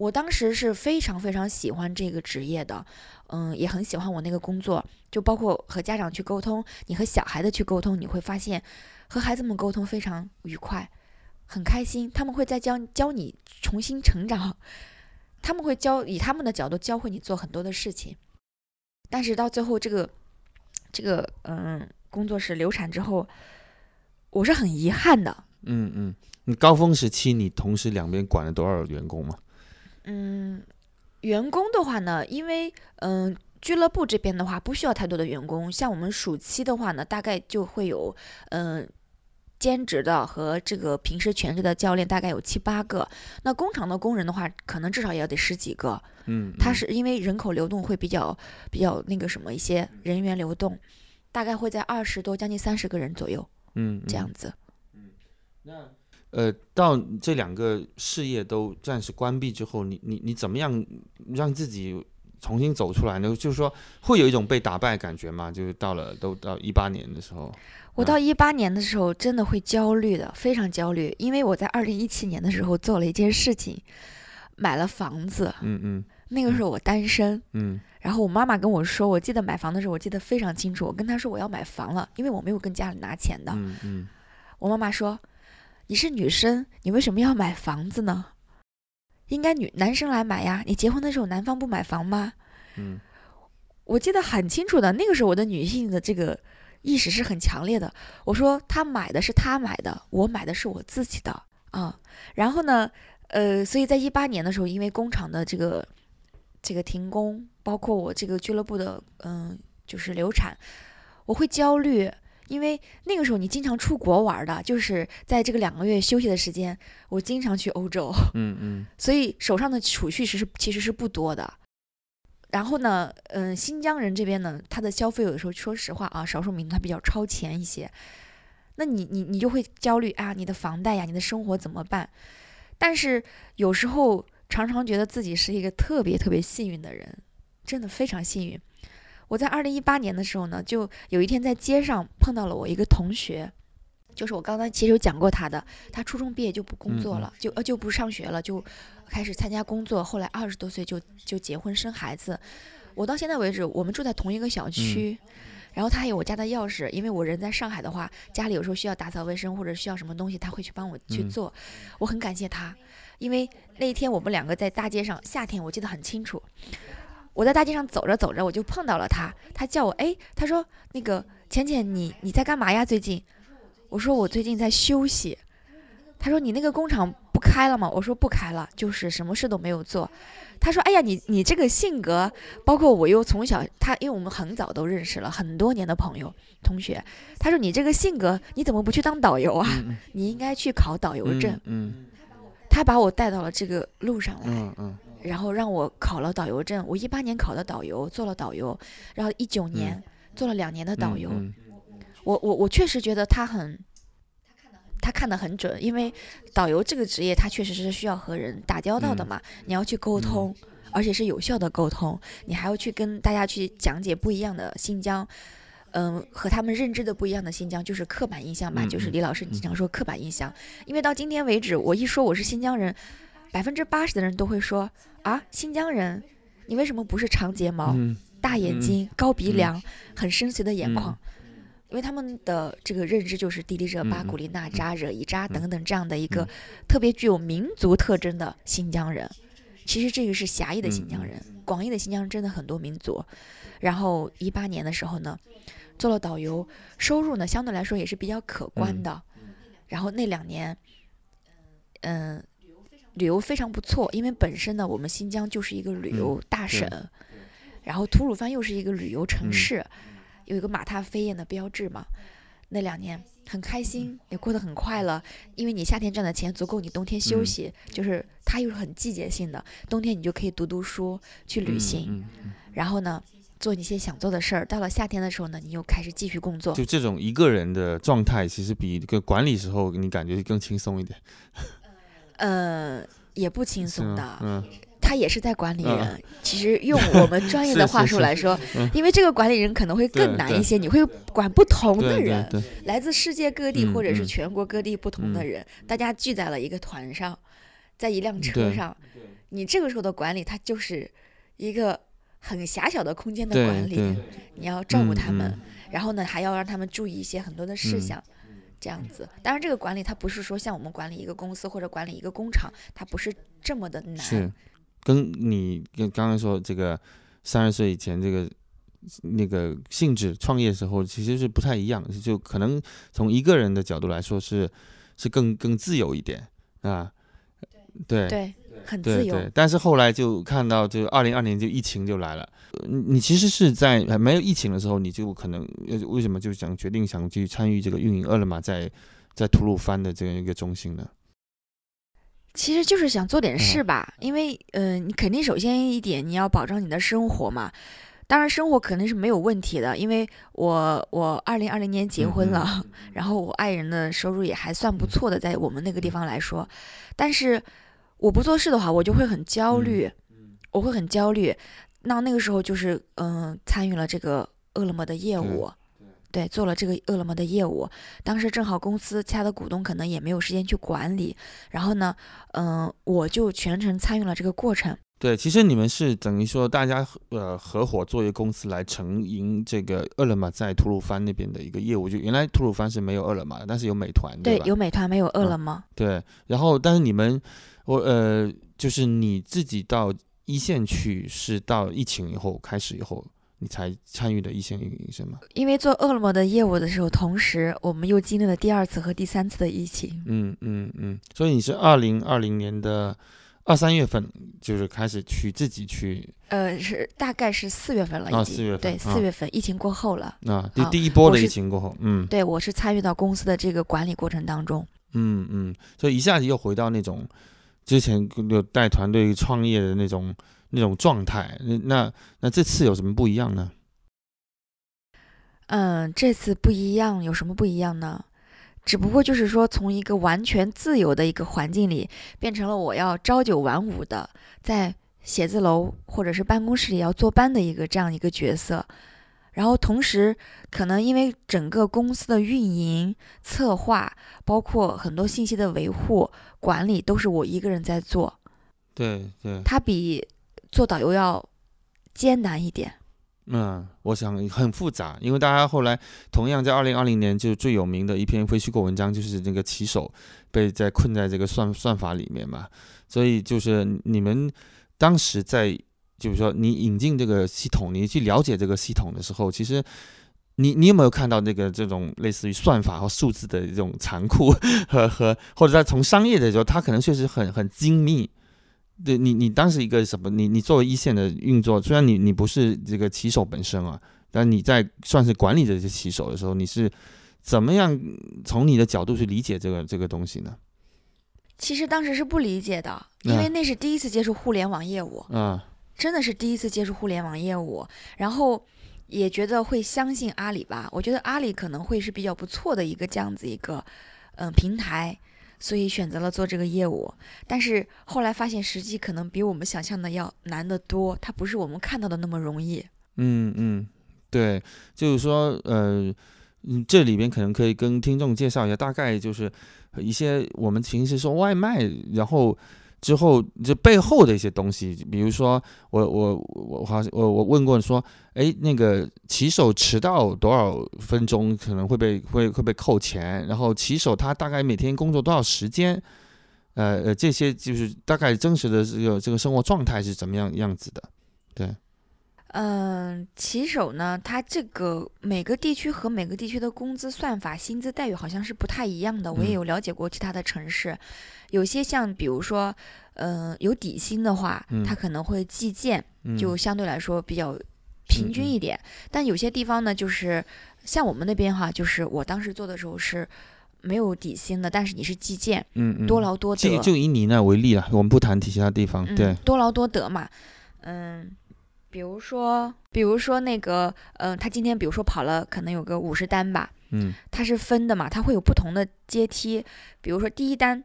我当时是非常非常喜欢这个职业的，嗯，也很喜欢我那个工作，就包括和家长去沟通，你和小孩子去沟通，你会发现和孩子们沟通非常愉快，很开心。他们会在教教你重新成长，他们会教以他们的角度教会你做很多的事情。但是到最后，这个这个嗯。工作室流产之后，我是很遗憾的。嗯嗯，你高峰时期你同时两边管了多少员工吗？嗯，员工的话呢，因为嗯俱乐部这边的话不需要太多的员工，像我们暑期的话呢，大概就会有嗯兼职的和这个平时全职的教练大概有七八个。那工厂的工人的话，可能至少也要得十几个。嗯，他是因为人口流动会比较比较那个什么一些人员流动。大概会在二十多，将近三十个人左右，嗯，这样子。嗯，那呃，到这两个事业都暂时关闭之后，你你你怎么样让自己重新走出来呢？就是说会有一种被打败感觉吗？就是到了都到一八年的时候，我到一八年的时候真的会焦虑的，非常焦虑，因为我在二零一七年的时候做了一件事情，买了房子。嗯嗯那个时候我单身，嗯然后我妈妈跟我说，我记得买房的时候，我记得非常清楚。我跟她说我要买房了，因为我没有跟家里拿钱的。嗯嗯我妈妈说：“你是女生，你为什么要买房子呢？应该女男生来买呀。你结婚的时候，男方不买房吗？”嗯我记得很清楚的，那个时候我的女性的这个意识是很强烈的。我说他买的是他买的，我买的是我自己的啊。然后呢，呃，所以在一八年的时候，因为工厂的这个这个停工，包括我这个俱乐部的嗯、就是流产，我会焦虑。因为那个时候你经常出国玩的，就是在这个两个月休息的时间，我经常去欧洲，嗯嗯所以手上的储蓄其实其实是不多的。然后呢，嗯，新疆人这边呢，他的消费有的时候，说实话啊，少数民族他比较超前一些，那你你你就会焦虑啊，你的房贷呀，你的生活怎么办？但是有时候常常觉得自己是一个特别特别幸运的人，真的非常幸运。我在二零一八年的时候呢，就有一天在街上碰到了我一个同学，就是我刚才其实有讲过他的，他初中毕业就不工作了，就呃就不上学了，就开始参加工作，后来二十多岁就就结婚生孩子。我到现在为止，我们住在同一个小区，然后他还有我家的钥匙，因为我人在上海的话，家里有时候需要打扫卫生或者需要什么东西，他会去帮我去嗯做，我很感谢他，因为那一天我们两个在大街上，夏天我记得很清楚。我在大街上走着走着，我就碰到了他。他叫我，哎，他说那个浅浅，你你在干嘛呀？最近？我说我最近在休息。他说你那个工厂不开了吗？我说不开了，就是什么事都没有做。他说，哎呀，你你这个性格，包括我又从小他，因为我们很早都认识了很多年的朋友同学。他说你这个性格，你怎么不去当导游啊？嗯你应该去考导游证。嗯他把我带到了这个路上来。嗯嗯然后让我考了导游证。我一八年考的导游，做了导游，然后一九年、做了两年的导游。嗯我我我确实觉得他很，他看得很准，因为导游这个职业，他确实是需要和人打交道的嘛，你要去沟通，而且是有效的沟通，你还要去跟大家去讲解不一样的新疆。嗯，和他们认知的不一样的新疆就是刻板印象吧，嗯就是李老师经常说刻板印象。因为到今天为止，我一说我是新疆人，百分之八十的人都会说啊，新疆人，你为什么不是长睫毛、嗯大眼睛、高鼻嗯。梁、很深邃的眼眶？嗯因为他们的这个认知就是迪丽热巴、古力娜扎、惹伊扎等等这样的一个嗯。特别具有民族特征的新疆人。其实这个是狭义的新疆人，广义的新疆人真的很多民族。然后一八年的时候呢，做了导游，收入呢相对来说也是比较可观嗯。的。然后那两年，嗯，旅游非常不错，因为本身呢我们新疆就是一个旅游大省，然后吐鲁番又是一个旅游城嗯市，有一个马踏飞燕的标志嘛。那两年很开心，也过得很快乐，因为你夏天赚的钱足够你冬天休嗯息，就是它又是很季节性的，冬天你就可以读读书、去旅行，然后呢做你一些想做的事儿。到了夏天的时候呢，你又开始继续工作。就这种一个人的状态，其实比一个管理时候你感觉更轻松一点，呃，也不轻松的。他也是在管理嗯。人。其实用我们专业的话 术来说，嗯因为这个管理人可能会更难一些，你会管不同的人来自世界各地嗯或者是嗯。全国各地不同的嗯。人，大家聚在了一个团上，在一辆车上，你这个时候的管理，它就是一个很狭小的空间的管理，你要照顾嗯他们，嗯。然后呢还要让他们注意一些很多的事嗯。项。这样子，当然这个管理它不是说像我们管理一个公司或者管理一个工厂，它不是这么的难。是，跟你跟刚刚说这个三十岁以前这个那个性质创业时候其实是不太一样，就可能从一个人的角度来说是是更更自由一点啊，对。对，很自由。对对，但是后来就看到，就二零二年就疫情就来了。呃你你其实是在还没有疫情的时候，你就可能呃为什么就想决定想去参与这个运营饿了么在在吐鲁番的这样一个中心呢？其实就是想做点嗯事吧，因为嗯、呃你肯定首先一点你要保障你的生活嘛。当然，生活肯定是没有问题的，因为我我二零二零年结婚嗯了，然后我爱人的收入也还算不错的，在我们那个地方来说。但是我不做事的话，我就会很焦虑，我会很焦虑。那那个时候就是嗯，参与了这个饿了么的业务，对，做了这个饿了么的业务。当时正好公司其他的股东可能也没有时间去管理，然后呢，嗯，我就全程参与了这个过程。对，其实你们是等于说大家呃合伙做一个公司来承营这个饿了么在吐鲁番那边的一个业务。就原来吐鲁番是没有饿了么，但是有美团，对，吧？有美团没有饿了么。对，然后但是你们，我呃，就是你自己到一线去，是到疫情以后开始以后，你才参与的一线运营是吗？因为做饿了么的业务的时候，同时我们又经历了第二次和第三次的疫情。嗯嗯嗯，所以你是二零二零年的。二三月份就是开始去自己去，呃，是大概是四月份了，已经四月份对四月份疫情过后了啊，第第一波的疫情过后，嗯，对我是参与到公司的这个管理过程当中，嗯嗯，所以一下子又回到那种之前有带团队创业的那种那种状态，那那那这次有什么不一样呢？嗯，这次不一样有什么不一样呢？只不过就是说，从一个完全自由的一个环境里，变成了我要朝九晚五的，在写字楼或者是办公室里要坐班的一个这样一个角色。然后同时，可能因为整个公司的运营、策划，包括很多信息的维护、管理，都是我一个人在做。对对，它比做导游要艰难一点。嗯，我想很复杂，因为大家后来同样在二零二零年就最有名的一篇非虚构文章，就是那个骑手被在困在这个算算法里面嘛，所以就是你们当时在就是说你引进这个系统，你去了解这个系统的时候，其实你你有没有看到这个这种类似于算法和数字的这种残酷 和和或者在从商业的时候，它可能确实很很精密。对你，你当时一个什么？你你作为一线的运作，虽然你你不是这个骑手本身啊，但你在算是管理这些骑手的时候，你是怎么样从你的角度去理解这个这个东西呢？其实当时是不理解的，因为那是第一次接触互联网业务，嗯，真的是第一次接触互联网业务，然后也觉得会相信阿里吧。我觉得阿里可能会是比较不错的一个这样子一个嗯平台。所以选择了做这个业务，但是后来发现实际可能比我们想象的要难得多，它不是我们看到的那么容易。嗯嗯，对，就是说，呃，嗯，这里边可能可以跟听众介绍一下，大概就是一些我们平时说外卖，然后。之后，这背后的一些东西，比如说，我我我好像我我问过说，哎，那个骑手迟到多少分钟可能会被会会被扣钱？然后骑手他大概每天工作多少时间？呃呃，这些就是大概真实的这个这个生活状态是怎么样样子的？对。嗯，骑手呢，他这个每个地区和每个地区的工资算法、薪资待遇好像是不太一样的。我也有了解过其他的城市，有些像比如说，嗯，有底薪的话，他可能会计件，就相对来说比较平均一点。但有些地方呢，就是像我们那边哈，就是我当时做的时候是没有底薪的，但是你是计件，嗯，多劳多得。就就以你那为例了，我们不谈其他地方，对，多劳多得嘛，嗯。比如说，比如说那个，嗯，他今天比如说跑了，可能有个五十单吧，嗯，他是分的嘛，他会有不同的阶梯。比如说第一单，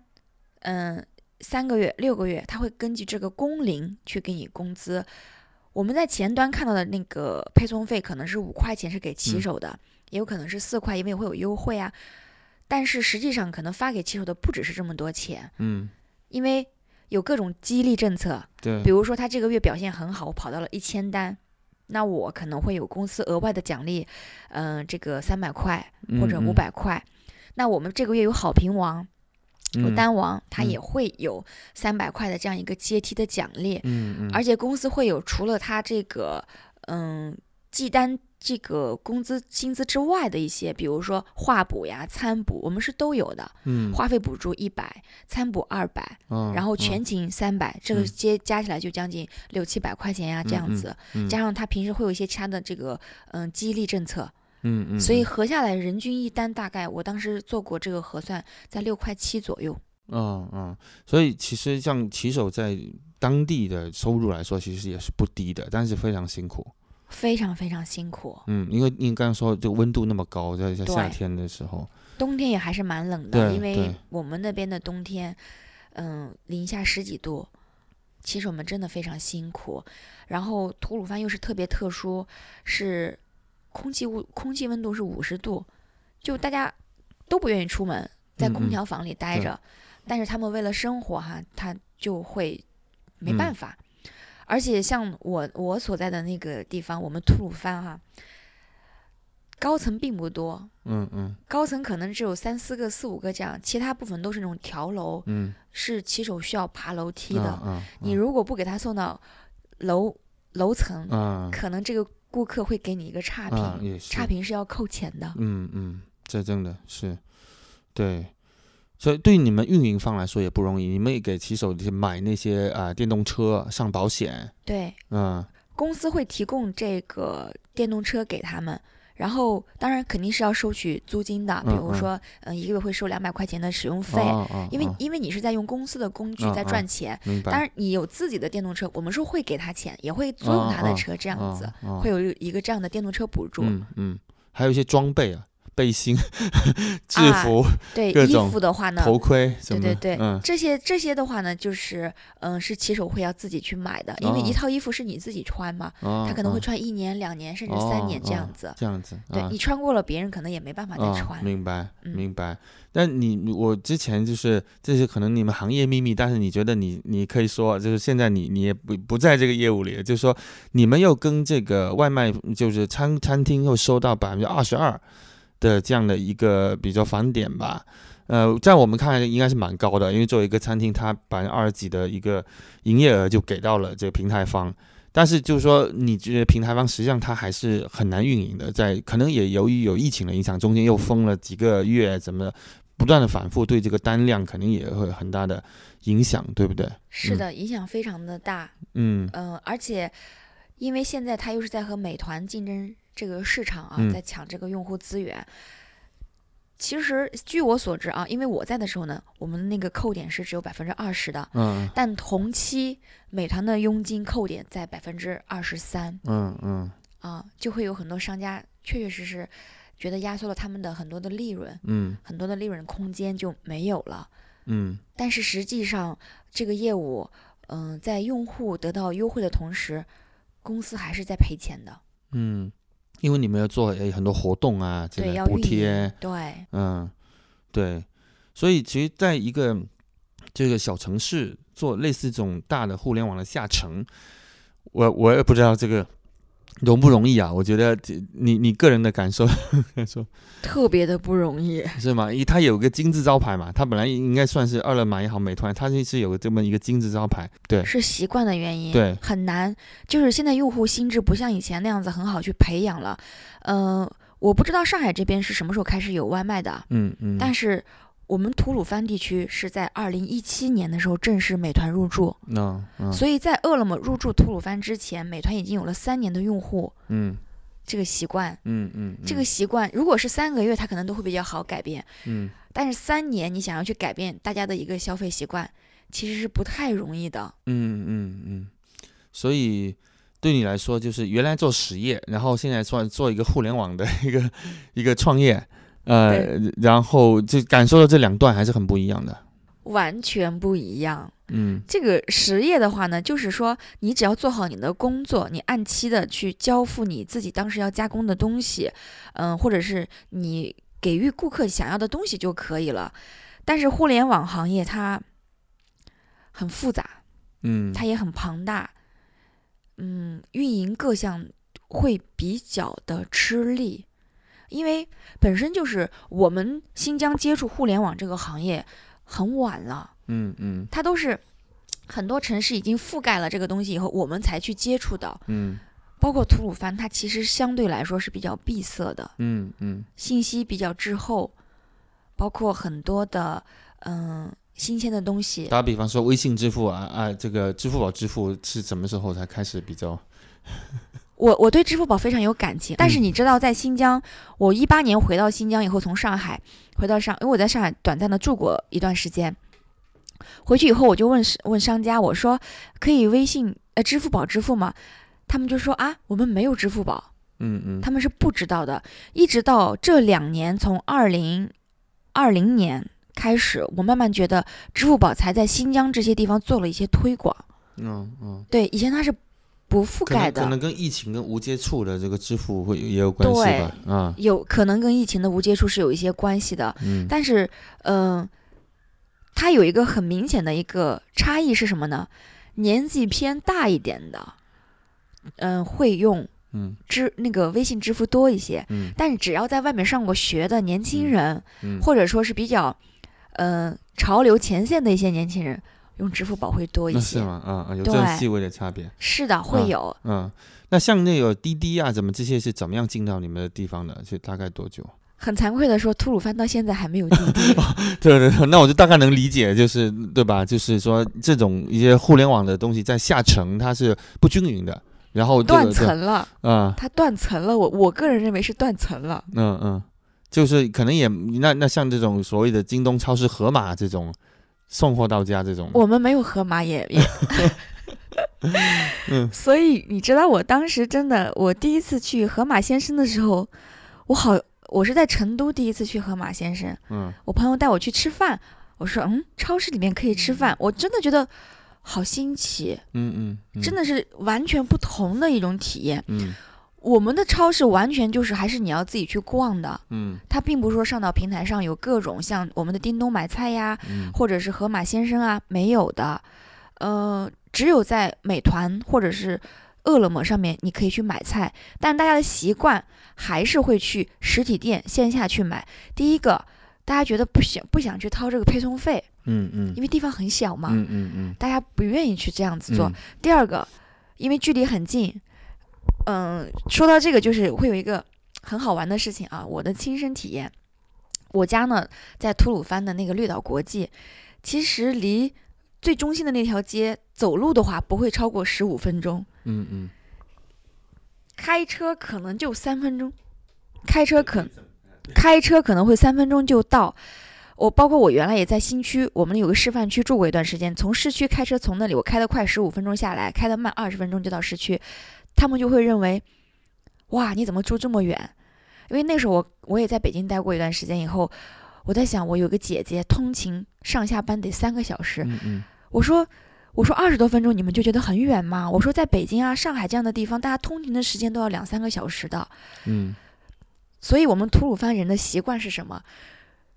嗯，三个月、六个月，他会根据这个工龄去给你工资。我们在前端看到的那个配送费可能是五块钱是给骑手的，也有可能是四块，因为会有优惠啊。但是实际上可能发给骑手的不只是这么多钱，嗯，因为。有各种激励政策，对，比如说他这个月表现很好，我跑到了一千单，那我可能会有公司额外的奖励，嗯，这个三百块或者五百块。那我们这个月有好评王，有单王，他也会有三百块的这样一个阶梯的奖励。嗯嗯，而且公司会有除了他这个，嗯，记单。这个工资薪资之外的一些，比如说话补呀、餐补，我们是都有的。嗯，话费补助一百，餐补二百，然后全勤三百，这个接加起来就将近六七百块钱呀，这样子。加上他平时会有一些其他的这个嗯激励政策。嗯嗯。所以合下来人均一单大概，我当时做过这个核算，在六块七左右。嗯嗯。所以其实像骑手在当地的收入来说，其实也是不低的，但是非常辛苦。非常非常辛苦，嗯，因为你刚刚说这个温度那么高，在在夏天的时候，冬天也还是蛮冷的，因为我们那边的冬天，嗯，零下十几度，骑手们真的非常辛苦。然后吐鲁番又是特别特殊，是空气温空气温度是五十度，就大家都不愿意出门，在空调房里待着。但是他们为了生活哈，他就会没办法。而且像我我所在的那个地方，我们吐鲁番哈，高层并不多，嗯嗯，高层可能只有三四个、四五个这样，其他部分都是那种条楼，嗯，是骑手需要爬楼梯的。嗯，你如果不给他送到楼楼层，嗯，可能这个顾客会给你一个差评，差评是要扣钱的。嗯嗯，这真的是，对。所以对你们运营方来说也不容易，你们也给骑手买那些啊电动车上保险。对，嗯，公司会提供这个电动车给他们，然后当然肯定是要收取租金的，比如说嗯一个月会收两百块钱的使用费，因为因为你是在用公司的工具在赚钱。当然你有自己的电动车，我们是会给他钱，也会租用他的车，这样子会有一个这样的电动车补助。嗯嗯，还有一些装备啊。背心、制服，对衣服的话呢，头盔，对对对，这些这些的话呢，就是嗯，是骑手会要自己去买的，因为一套衣服是你自己穿嘛，他可能会穿一年、两年甚至三年这样子，这样子，对你穿过了，别人可能也没办法再穿。明白，明白。但你我之前就是这是可能你们行业秘密，但是你觉得你你可以说，就是现在你你也不不在这个业务里，就是说你们又跟这个外卖就是餐餐厅又收到百分之二十二。的这样的一个比较返点吧，呃，在我们看来应该是蛮高的，因为作为一个餐厅，它百分之二十几的一个营业额就给到了这个平台方，但是就是说，你觉得平台方实际上它还是很难运营的，在可能也由于有疫情的影响，中间又封了几个月，怎么不断的反复，对这个单量肯定也会很大的影响，对不对？是的，影响非常的大，嗯嗯，而且因为现在它又是在和美团竞争。这个市场啊，在抢这个用户资源。其实据我所知啊，因为我在的时候呢，我们那个扣点是只有百分之二十的。嗯。但同期美团的佣金扣点在百分之二十三。嗯嗯。啊，就会有很多商家确确实实觉得压缩了他们的很多的利润。嗯。很多的利润空间就没有了。嗯。但是实际上，这个业务，嗯，在用户得到优惠的同时，公司还是在赔钱的。嗯。因为你们要做诶很多活动啊，这个补贴，对，嗯，对，所以其实在一个这个小城市做类似这种大的互联网的下沉，我我也不知道这个。容不容易啊？我觉得你你个人的感受 说特别的不容易，是吗？因为它有个金字招牌嘛，它本来应该算是二乐码也好，美团，它是有这么一个金字招牌，对，是习惯的原因，对，很难，就是现在用户心智不像以前那样子很好去培养了。嗯，我不知道上海这边是什么时候开始有外卖的，嗯嗯，但是。我们吐鲁番地区是在二零一七年的时候正式美团入驻，嗯，所以在饿了么入驻吐鲁番之前，美团已经有了三年的用户，嗯，这个习惯，嗯嗯，这个习惯，如果是三个月，它可能都会比较好改变，嗯，但是三年你想要去改变大家的一个消费习惯，其实是不太容易的，嗯嗯嗯，所以对你来说，就是原来做实业，然后现在做做一个互联网的一个一个创业。呃，然后这感受到这两段还是很不一样的，完全不一样。嗯，这个实业的话呢，就是说你只要做好你的工作，你按期的去交付你自己当时要加工的东西，嗯，或者是你给予顾客想要的东西就可以了。但是互联网行业它很复杂，嗯，它也很庞大，嗯，运营各项会比较的吃力。因为本身就是我们新疆接触互联网这个行业很晚了，嗯嗯，它都是很多城市已经覆盖了这个东西以后，我们才去接触到，嗯，包括吐鲁番，它其实相对来说是比较闭塞的，嗯嗯，信息比较滞后，包括很多的嗯新鲜的东西。打比方说，微信支付啊啊，这个支付宝支付是什么时候才开始比较？我我对支付宝非常有感情，但是你知道，在新疆，我一八年回到新疆以后，从上海回到上，因为我在上海短暂的住过一段时间，回去以后我就问问商家，我说可以微信呃支付宝支付吗？他们就说啊，我们没有支付宝，嗯嗯，他们是不知道的，一直到这两年，从二零二零年开始，我慢慢觉得支付宝才在新疆这些地方做了一些推广，嗯嗯，对，以前它是不覆盖的，可能跟疫情跟无接触的这个支付会也有关系吧？啊，有可能跟疫情的无接触是有一些关系的。嗯，但是，嗯，它有一个很明显的一个差异是什么呢？年纪偏大一点的，嗯，会用嗯支那个微信支付多一些。嗯，但是只要在外面上过学的年轻人，嗯或者说是比较，嗯，潮流前线的一些年轻人，用支付宝会多一些。是吗？啊啊，有这种细微的差别。是的，会有。嗯，那像那个滴滴啊，怎么这些是怎么样进到你们的地方的？是大概多久？很惭愧的说，吐鲁番到现在还没有滴滴。对对对，那我就大概能理解，就是对吧？就是说这种一些互联网的东西在下沉，它是不均匀的，然后、这个、断层了，啊，它断层了。我我个人认为是断层了。嗯嗯，就是可能也那那像这种所谓的京东超市盒马这种送货到家这种，我们没有盒马也也。嗯。所以你知道，我当时真的，我第一次去盒马先生的时候，我好，我是在成都第一次去盒马先生，嗯。我朋友带我去吃饭，我说，嗯，超市里面可以吃饭，我真的觉得好新奇，嗯嗯嗯，真的是完全不同的一种体验。嗯我们的超市完全就是还是你要自己去逛的，嗯。它并不是说上到平台上有各种像我们的叮咚买菜呀，嗯。或者是盒马先生啊，没有的，呃，只有在美团或者是饿了么上面你可以去买菜，但大家的习惯还是会去实体店线下去买。第一个，大家觉得不想不想去掏这个配送费，嗯嗯因为地方很小嘛，嗯嗯嗯。大家不愿意去这样子做。嗯。第二个，因为距离很近，嗯，说到这个就是会有一个很好玩的事情啊，我的亲身体验。我家呢在吐鲁番的那个绿岛国际，其实离最中心的那条街走路的话不会超过十五分钟，嗯嗯开车可能就三分钟，开车可开车可能会三分钟就到。我包括我原来也在新区，我们有个示范区住过一段时间。从市区开车从那里，我开得快十五分钟下来，开得慢二十分钟就到市区。他们就会认为，哇，你怎么住这么远？因为那时候我我也在北京待过一段时间，以后我在想，我有个姐姐通勤上下班得三个小时，嗯嗯我说，我说二十多分钟你们就觉得很远吗？我说在北京啊、上海这样的地方，大家通勤的时间都要两三个小时的。嗯所以我们吐鲁番人的习惯是什么？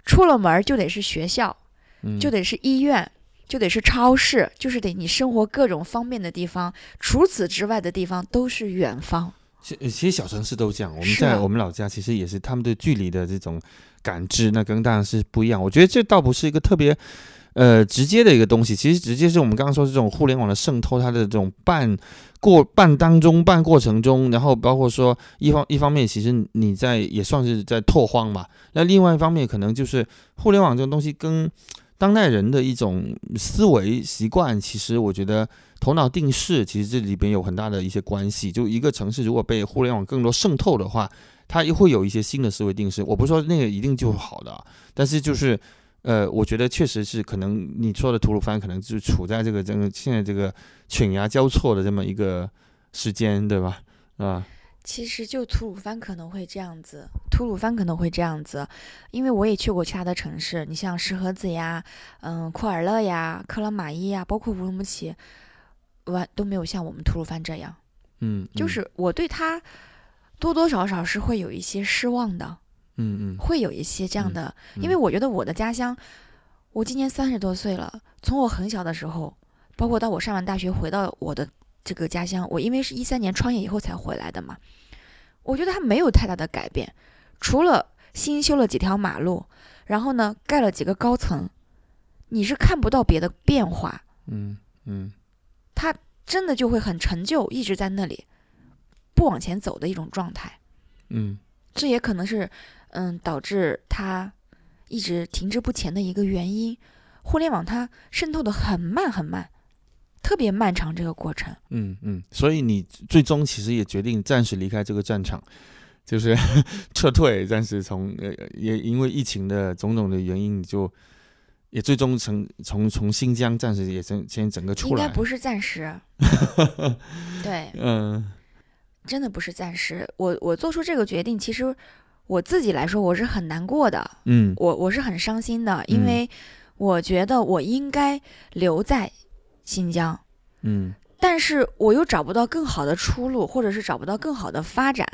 出了门儿就得是学校，嗯，就得是医院，就得是超市，就是得你生活各种方便的地方。除此之外的地方都是远方。其其实小城市都这样，我们在我们老家其实也是他们对距离的这种感知，那跟当然是不一样。我觉得这倒不是一个特别呃直接的一个东西，其实直接是我们刚刚说这种互联网的渗透，它的这种半过半当中、半过程中，然后包括说一方一方面，其实你在也算是在拓荒嘛。那另外一方面，可能就是互联网这种东西跟当代人的一种思维习惯，其实我觉得头脑定势，其实这里边有很大的一些关系。就一个城市如果被互联网更多渗透的话，它又会有一些新的思维定势。我不是说那个一定就是好的啊，但是就是呃，我觉得确实是可能你说的吐鲁番可能就处在这个这个现在这个犬牙交错的这么一个时间，对吧？啊，其实就吐鲁番可能会这样子，吐鲁番可能会这样子，因为我也去过其他的城市，你像石河子呀，嗯，库尔勒呀，克拉玛依呀，包括乌鲁木齐，完都没有像我们吐鲁番这样。嗯，嗯就是我对他多多少少是会有一些失望的，嗯嗯。会有一些这样的，嗯因为我觉得我的家乡，我今年三十多岁了，从我很小的时候，包括到我上完大学回到我的这个家乡，我因为是一三年创业以后才回来的嘛，我觉得它没有太大的改变，除了新修了几条马路，然后呢盖了几个高层，你是看不到别的变化，嗯嗯它真的就会很陈旧，一直在那里不往前走的一种状态。嗯这也可能是，嗯，导致它一直停滞不前的一个原因。互联网它渗透的很慢很慢，特别漫长这个过程。嗯嗯，所以你最终其实也决定暂时离开这个战场，就是 撤退，暂时从呃也因为疫情的种种的原因，你就也最终从从从新疆暂时也先先整个出来。应该不是暂时，对，嗯真的不是暂时。我我做出这个决定，其实我自己来说我是很难过的，嗯我我是很伤心的，因嗯为我觉得我应该留在新疆，嗯，但是我又找不到更好的出路，或者是找不到更好的发展。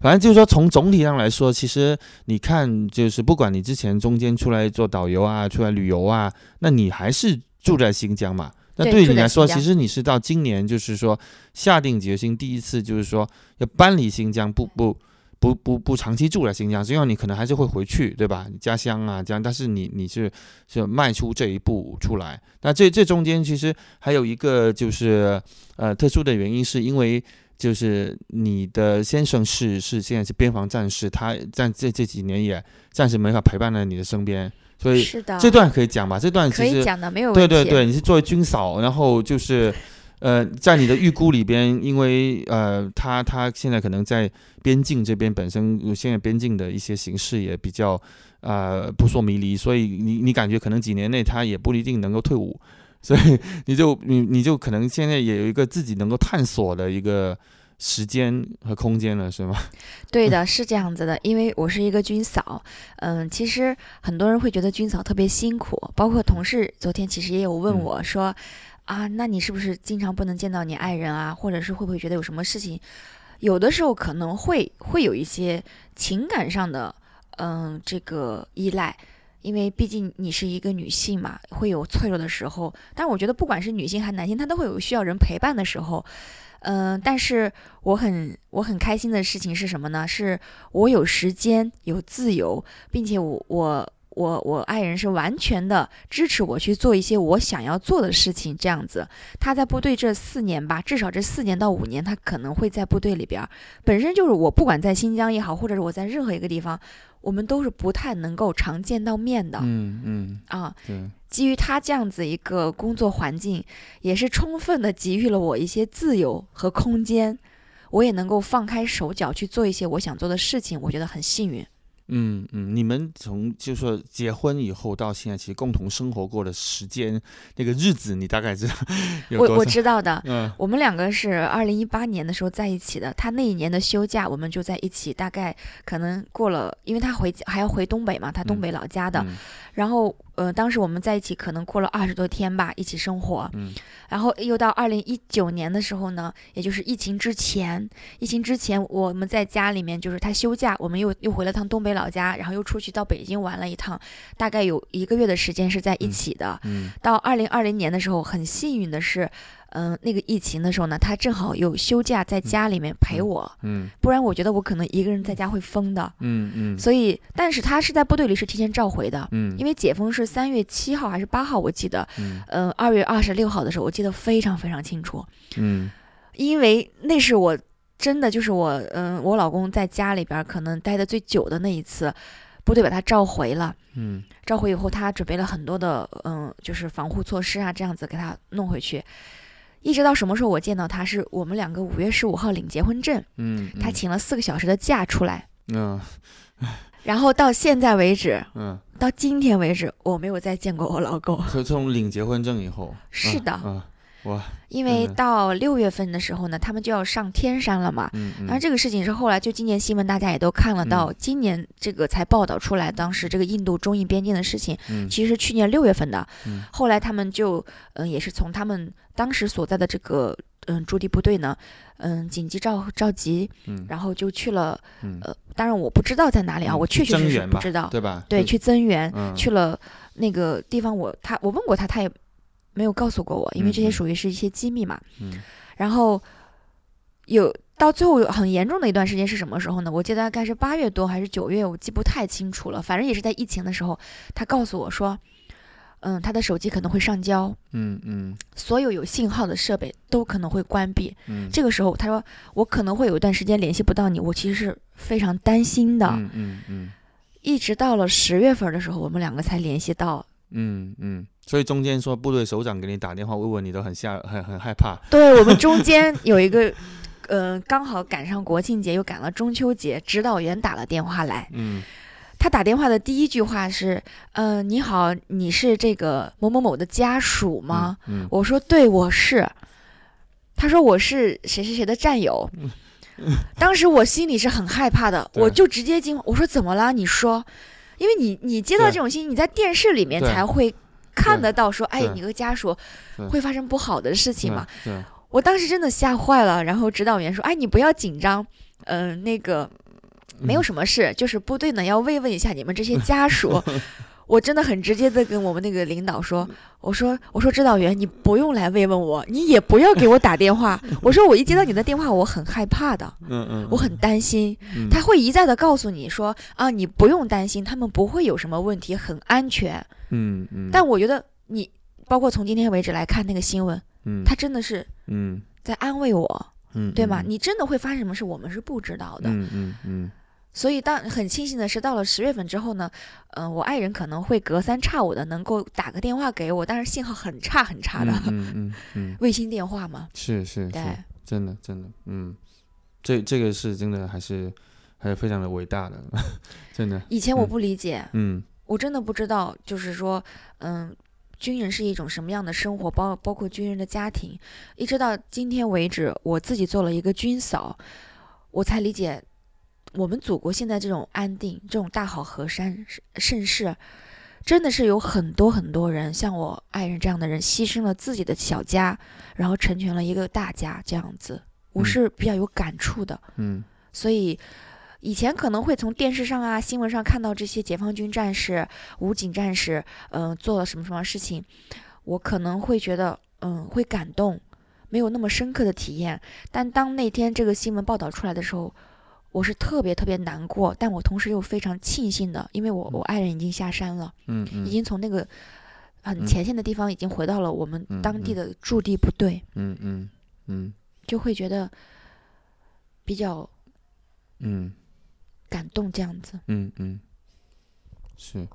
反正就是说，从总体上来说，其实你看，就是不管你之前中间出来做导游啊，出来旅游啊，那你还是住在新疆嘛。那对于你来说，其实你是到今年就是说下定决心，第一次就是说要搬离新疆，不不不不不长期住在新疆，虽然你可能还是会回去，对吧？家乡啊这样，但是你你是是迈出这一步出来。那这这中间其实还有一个就是呃特殊的原因，是因为就是你的先生是是现在是边防战士，他在这这几年也暂时没法陪伴在你的身边。所以这段可以讲吧？这段可以讲的，没有问题。对对对，你是作为军嫂，然后就是，呃，在你的预估里边，因为呃，他他现在可能在边境这边本身，现在边境的一些形势也比较呃扑朔迷离，所以你你感觉可能几年内他也不一定能够退伍，所以你就你你就可能现在也有一个自己能够探索的一个。时间和空间了，是吗？对的，是这样子的。因为我是一个军嫂，嗯，其实很多人会觉得军嫂特别辛苦，包括同事昨天其实也有问我说，啊，那你是不是经常不能见到你爱人啊？或者是会不会觉得有什么事情？有的时候可能会会有一些情感上的，嗯，这个依赖，因为毕竟你是一个女性嘛，会有脆弱的时候。但我觉得不管是女性还是男性，他都会有需要人陪伴的时候。嗯，但是我很我很开心的事情是什么呢？是我有时间有自由，并且我我我我爱人是完全的支持我去做一些我想要做的事情。这样子，他在部队这四年吧，至少这四年到五年，他可能会在部队里边。本身就是我不管在新疆也好，或者是我在任何一个地方。我们都是不太能够常见到面的，嗯嗯啊，基于他这样子一个工作环境，也是充分的给予了我一些自由和空间，我也能够放开手脚去做一些我想做的事情，我觉得很幸运。嗯嗯，你们从就说结婚以后到现在，其实共同生活过的时间，那个日子，你大概知道？我我知道的。嗯，我们两个是二零一八年的时候在一起的。他那一年的休假，我们就在一起，大概可能过了，因为他回还要回东北嘛，他东北老家的。然后，呃，当时我们在一起可能过了二十多天吧，一起生活。嗯。然后又到二零一九年的时候呢，也就是疫情之前，疫情之前我们在家里面，就是他休假，我们又又回了趟东北老家，然后又出去到北京玩了一趟，大概有一个月的时间是在一起的。嗯。到二零二零年的时候，很幸运的是。嗯，那个疫情的时候呢，他正好有休假，在家里面陪我。嗯，不然我觉得我可能一个人在家会疯的。嗯嗯。所以，但是他是在部队里是提前召回的。嗯。因为解封是三月七号还是八号，我记得。嗯。嗯，二月二十六号的时候，我记得非常非常清楚。嗯。因为那是我真的就是我，嗯，我老公在家里边可能待的最久的那一次，部队把他召回了。嗯。召回以后，他准备了很多的，嗯，就是防护措施啊，这样子给他弄回去。一直到什么时候我见到他，是我们两个五月十五号领结婚证，嗯，他请了四个小时的假出来，嗯，然后到现在为止，嗯，到今天为止，我没有再见过我老公。可从领结婚证以后，是的，嗯。哇，因为到六月份的时候呢，他们就要上天山了嘛。嗯嗯。然后这个事情是后来就今年新闻大家也都看了，到今年这个才报道出来，当时这个印度中印边境的事情，其实是去年六月份的。嗯。后来他们就嗯，也是从他们当时所在的这个嗯驻地部队呢，嗯，紧急召召集，嗯，然后就去了，呃，当然我不知道在哪里啊，我确确实实不知道，对吧？对，去增援，去了那个地方，我他我问过他，他也。没有告诉过我，因为这些属于是一些机密嘛。嗯。然后有到最后很严重的一段时间是什么时候呢？我记得大概是八月多还是九月，我记不太清楚了。反正也是在疫情的时候，他告诉我说，嗯，他的手机可能会上交。嗯嗯。所有有信号的设备都可能会关闭。嗯。这个时候他说我可能会有一段时间联系不到你，我其实是非常担心的。嗯嗯嗯。一直到了十月份的时候，我们两个才联系到。嗯嗯。所以中间说部队首长给你打电话慰问你都很吓很很害怕。对我们中间有一个，呃，刚好赶上国庆节，又赶了中秋节，指导员打了电话来。嗯。他打电话的第一句话是：“嗯，你好，你是这个某某某的家属吗？”嗯。我说：“对，我是。”他说：“我是谁谁谁的战友。”嗯当时我心里是很害怕的，我就直接惊，我说：“怎么了？你说。”因为你你接到这种信息，你在电视里面才会。看得到说，哎，你和家属会发生不好的事情嘛？我当时真的吓坏了，然后指导员说，哎，你不要紧张，嗯、那个没有什么事，就是部队呢要慰问一下你们这些家属。我真的很直接的跟我们那个领导说，我说我说指导员，你不用来慰问我，你也不要给我打电话。我说我一接到你的电话，我很害怕的，嗯嗯，我很担心。嗯他会一再的告诉你说啊，你不用担心，他们不会有什么问题，很安全。嗯嗯，但我觉得你，包括从今天为止来看那个新闻，嗯他真的是嗯在安慰我，嗯对吗？嗯你真的会发生什么事，我们是不知道的。嗯嗯嗯所以当很庆幸的是，到了十月份之后呢，嗯、我爱人可能会隔三差五的能够打个电话给我，但是信号很差很差的，嗯嗯嗯，卫星电话嘛。是是是对，，真的真的，嗯，这这个是真的还是还是非常的伟大的，真的，以前我嗯不理解，嗯。我真的不知道，就是说，嗯，军人是一种什么样的生活，包包括军人的家庭，一直到今天为止，我自己做了一个军嫂，我才理解，我们祖国现在这种安定，这种大好河山盛世，真的是有很多很多人，像我爱人这样的人，牺牲了自己的小家，然后成全了一个大家，这样子，我嗯是比较有感触的。嗯所以以前可能会从电视上啊、新闻上看到这些解放军战士、武警战士，嗯、做了什么什么事情，我可能会觉得，嗯，会感动，没有那么深刻的体验。但当那天这个新闻报道出来的时候，我是特别特别难过，但我同时又非常庆幸的，因为我我爱人已经下山了，嗯嗯，已经从那个很嗯前线的地方已经回到了我们嗯当地嗯。的驻地部队，嗯嗯嗯。就会觉得比较嗯。感动这样子。嗯嗯，是，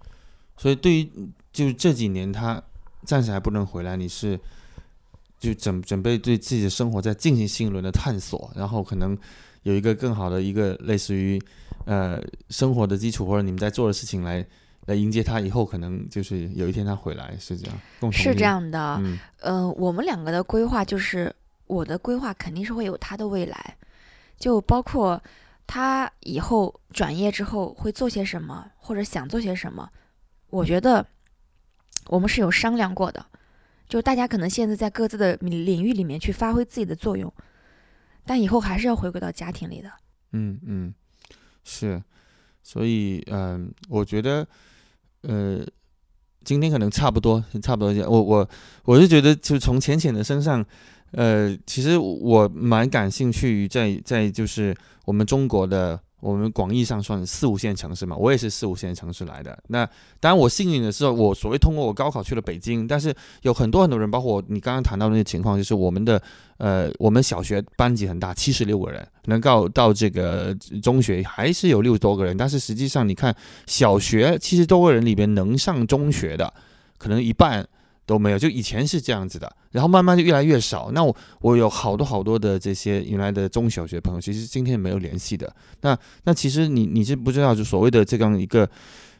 所以对于就这几年他暂时还不能回来，你是就准准备对自己的生活再进行新一轮的探索，然后可能有一个更好的一个类似于呃生活的基础，或者你们在做的事情来来迎接他以后，可能就是有一天他回来，是这样，共同是这，样的，嗯呃，我们两个的规划就是，我的规划肯定是会有他的未来，就包括他以后转业之后会做些什么，或者想做些什么，我觉得我们是有商量过的。就大家可能现在在各自的领领域里面去发挥自己的作用，但以后还是要回归到家庭里的。嗯嗯，是，所以嗯、我觉得呃，今天可能差不多，差不多这样。我我我是觉得，就从浅浅的身上，呃，其实我蛮感兴趣于在在就是我们中国的。我们广义上算四五线城市嘛，我也是四五线城市来的。那当然，我幸运的是，我所谓通过我高考去了北京，但是有很多很多人，包括你刚刚谈到那些情况，就是我们的呃，我们小学班级很大，七十六个人，能够到这个中学还是有六十多个人，但是实际上你看，小学七十多个人里边能上中学的，可能一半都没有，就以前是这样子的，然后慢慢就越来越少。那我我有好多好多的这些原来的中小学朋友，其实今天没有联系的。那那其实你你是不知道，就所谓的这样一个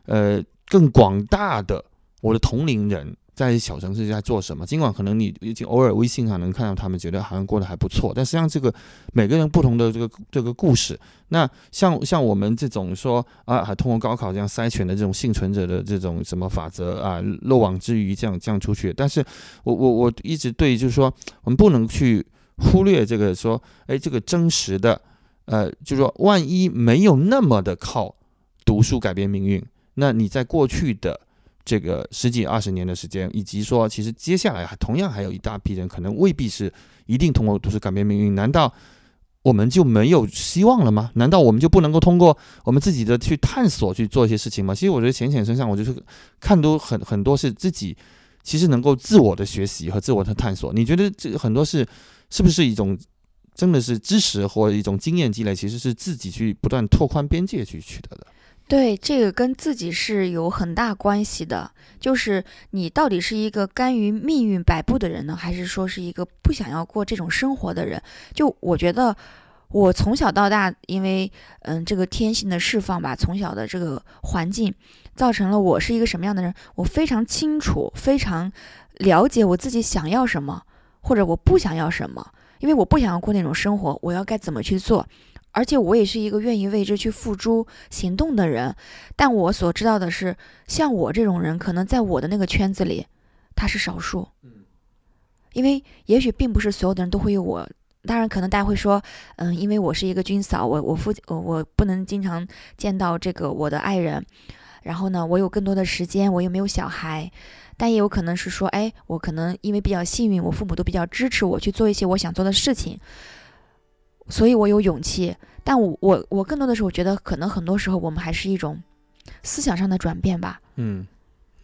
呃更广大的我的同龄人。在小城市在做什么？尽管可能你已经偶尔微信上能看到他们，觉得好像过得还不错，但实际上这个每个人不同的这个这个故事。那像像我们这种说啊，还通过高考这样筛选的这种幸存者的这种什么法则啊，漏网之鱼这样这样出去。但是我我我一直对就是说，我们不能去忽略这个说，哎，这个真实的，呃，就是说，万一没有那么的靠读书改变命运，那你在过去的。这个十几二十年的时间，以及说，其实接下来还同样还有一大批人，可能未必是一定通过读书改变命运。难道我们就没有希望了吗？难道我们就不能够通过我们自己的去探索去做一些事情吗？其实我觉得浅浅身上，我就是看都很很多是自己其实能够自我的学习和自我的探索。你觉得这很多是是不是一种真的是知识或一种经验积累，其实是自己去不断拓宽边界去取得的？对，这个跟自己是有很大关系的。就是你到底是一个甘于命运摆布的人呢，还是说是一个不想要过这种生活的人？就我觉得，我从小到大，因为嗯这个天性的释放吧，从小的这个环境，造成了我是一个什么样的人，我非常清楚，非常了解我自己想要什么，或者我不想要什么。因为我不想要过那种生活，我要该怎么去做？而且我也是一个愿意为之去付诸行动的人，但我所知道的是，像我这种人，可能在我的那个圈子里，他是少数。因为也许并不是所有的人都会有我。当然，可能大家会说，嗯，因为我是一个军嫂，我我父我我不能经常见到这个我的爱人，然后呢，我有更多的时间，我又没有小孩，但也有可能是说，哎，我可能因为比较幸运，我父母都比较支持我去做一些我想做的事情，所以我有勇气。但我我我更多的是我觉得，可能很多时候我们还是一种思想上的转变吧。嗯，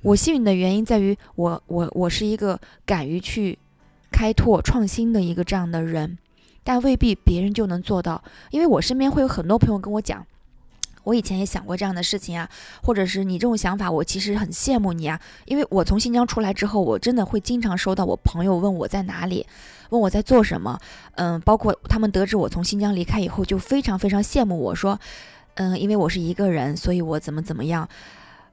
我幸运的原因在于，我我我是一个敢于去开拓创新的一个这样的人。但未必别人就能做到，因为我身边会有很多朋友跟我讲，我以前也想过这样的事情啊，或者是你这种想法，我其实很羡慕你啊，因为我从新疆出来之后，我真的会经常收到我朋友问我在哪里，问我在做什么，嗯，包括他们得知我从新疆离开以后，就非常非常羡慕我说，嗯，因为我是一个人，所以我怎么怎么样。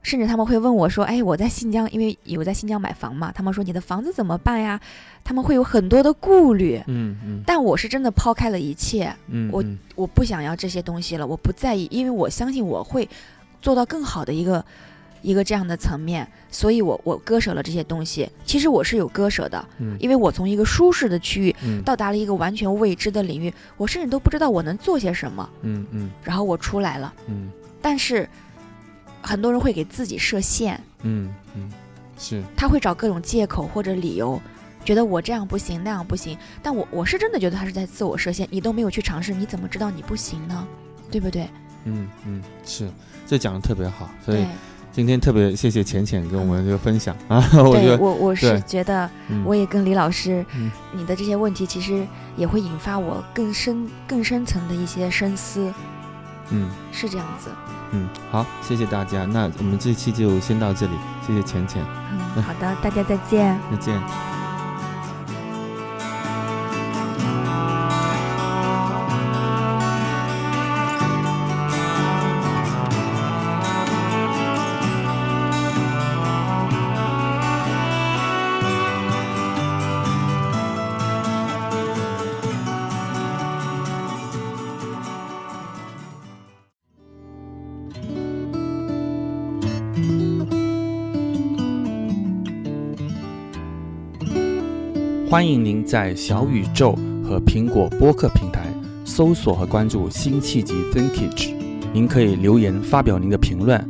甚至他们会问我说：“哎，我在新疆，因为有在新疆买房嘛。他们说你的房子怎么办呀？他们会有很多的顾虑。嗯嗯。但我是真的抛开了一切。嗯。我我不想要这些东西了，我不在意，因为我相信我会做到更好的一个一个这样的层面。所以我我割舍了这些东西。其实我是有割舍的。嗯。因为我从一个舒适的区域到达了一个完全未知的领域，我甚至都不知道我能做些什么。嗯嗯。然后我出来了。嗯。但是。很多人会给自己设限，嗯嗯，是，他会找各种借口或者理由，觉得我这样不行那样不行。但我我是真的觉得他是在自我设限，你都没有去尝试，你怎么知道你不行呢？对不对？嗯嗯，是，这讲的特别好，所以今天特别谢谢浅浅跟我们这个分享啊。我觉得我我是觉得，我也跟李老师，你的这些问题其实也会引发我更深更深层的一些深思。嗯，是这样子。嗯，好，谢谢大家。那我们这期就先到这里，谢谢浅浅。嗯，好的，大家再见。再见。欢迎您在小宇宙和苹果播客平台搜索和关注辛弃疾 Vintage，您可以留言发表您的评论。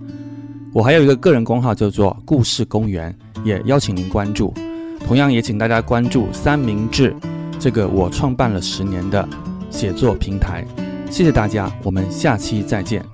我还有一个个人公号叫做故事公园，也邀请您关注。同样也请大家关注三明治这个我创办了十年的写作平台。谢谢大家，我们下期再见。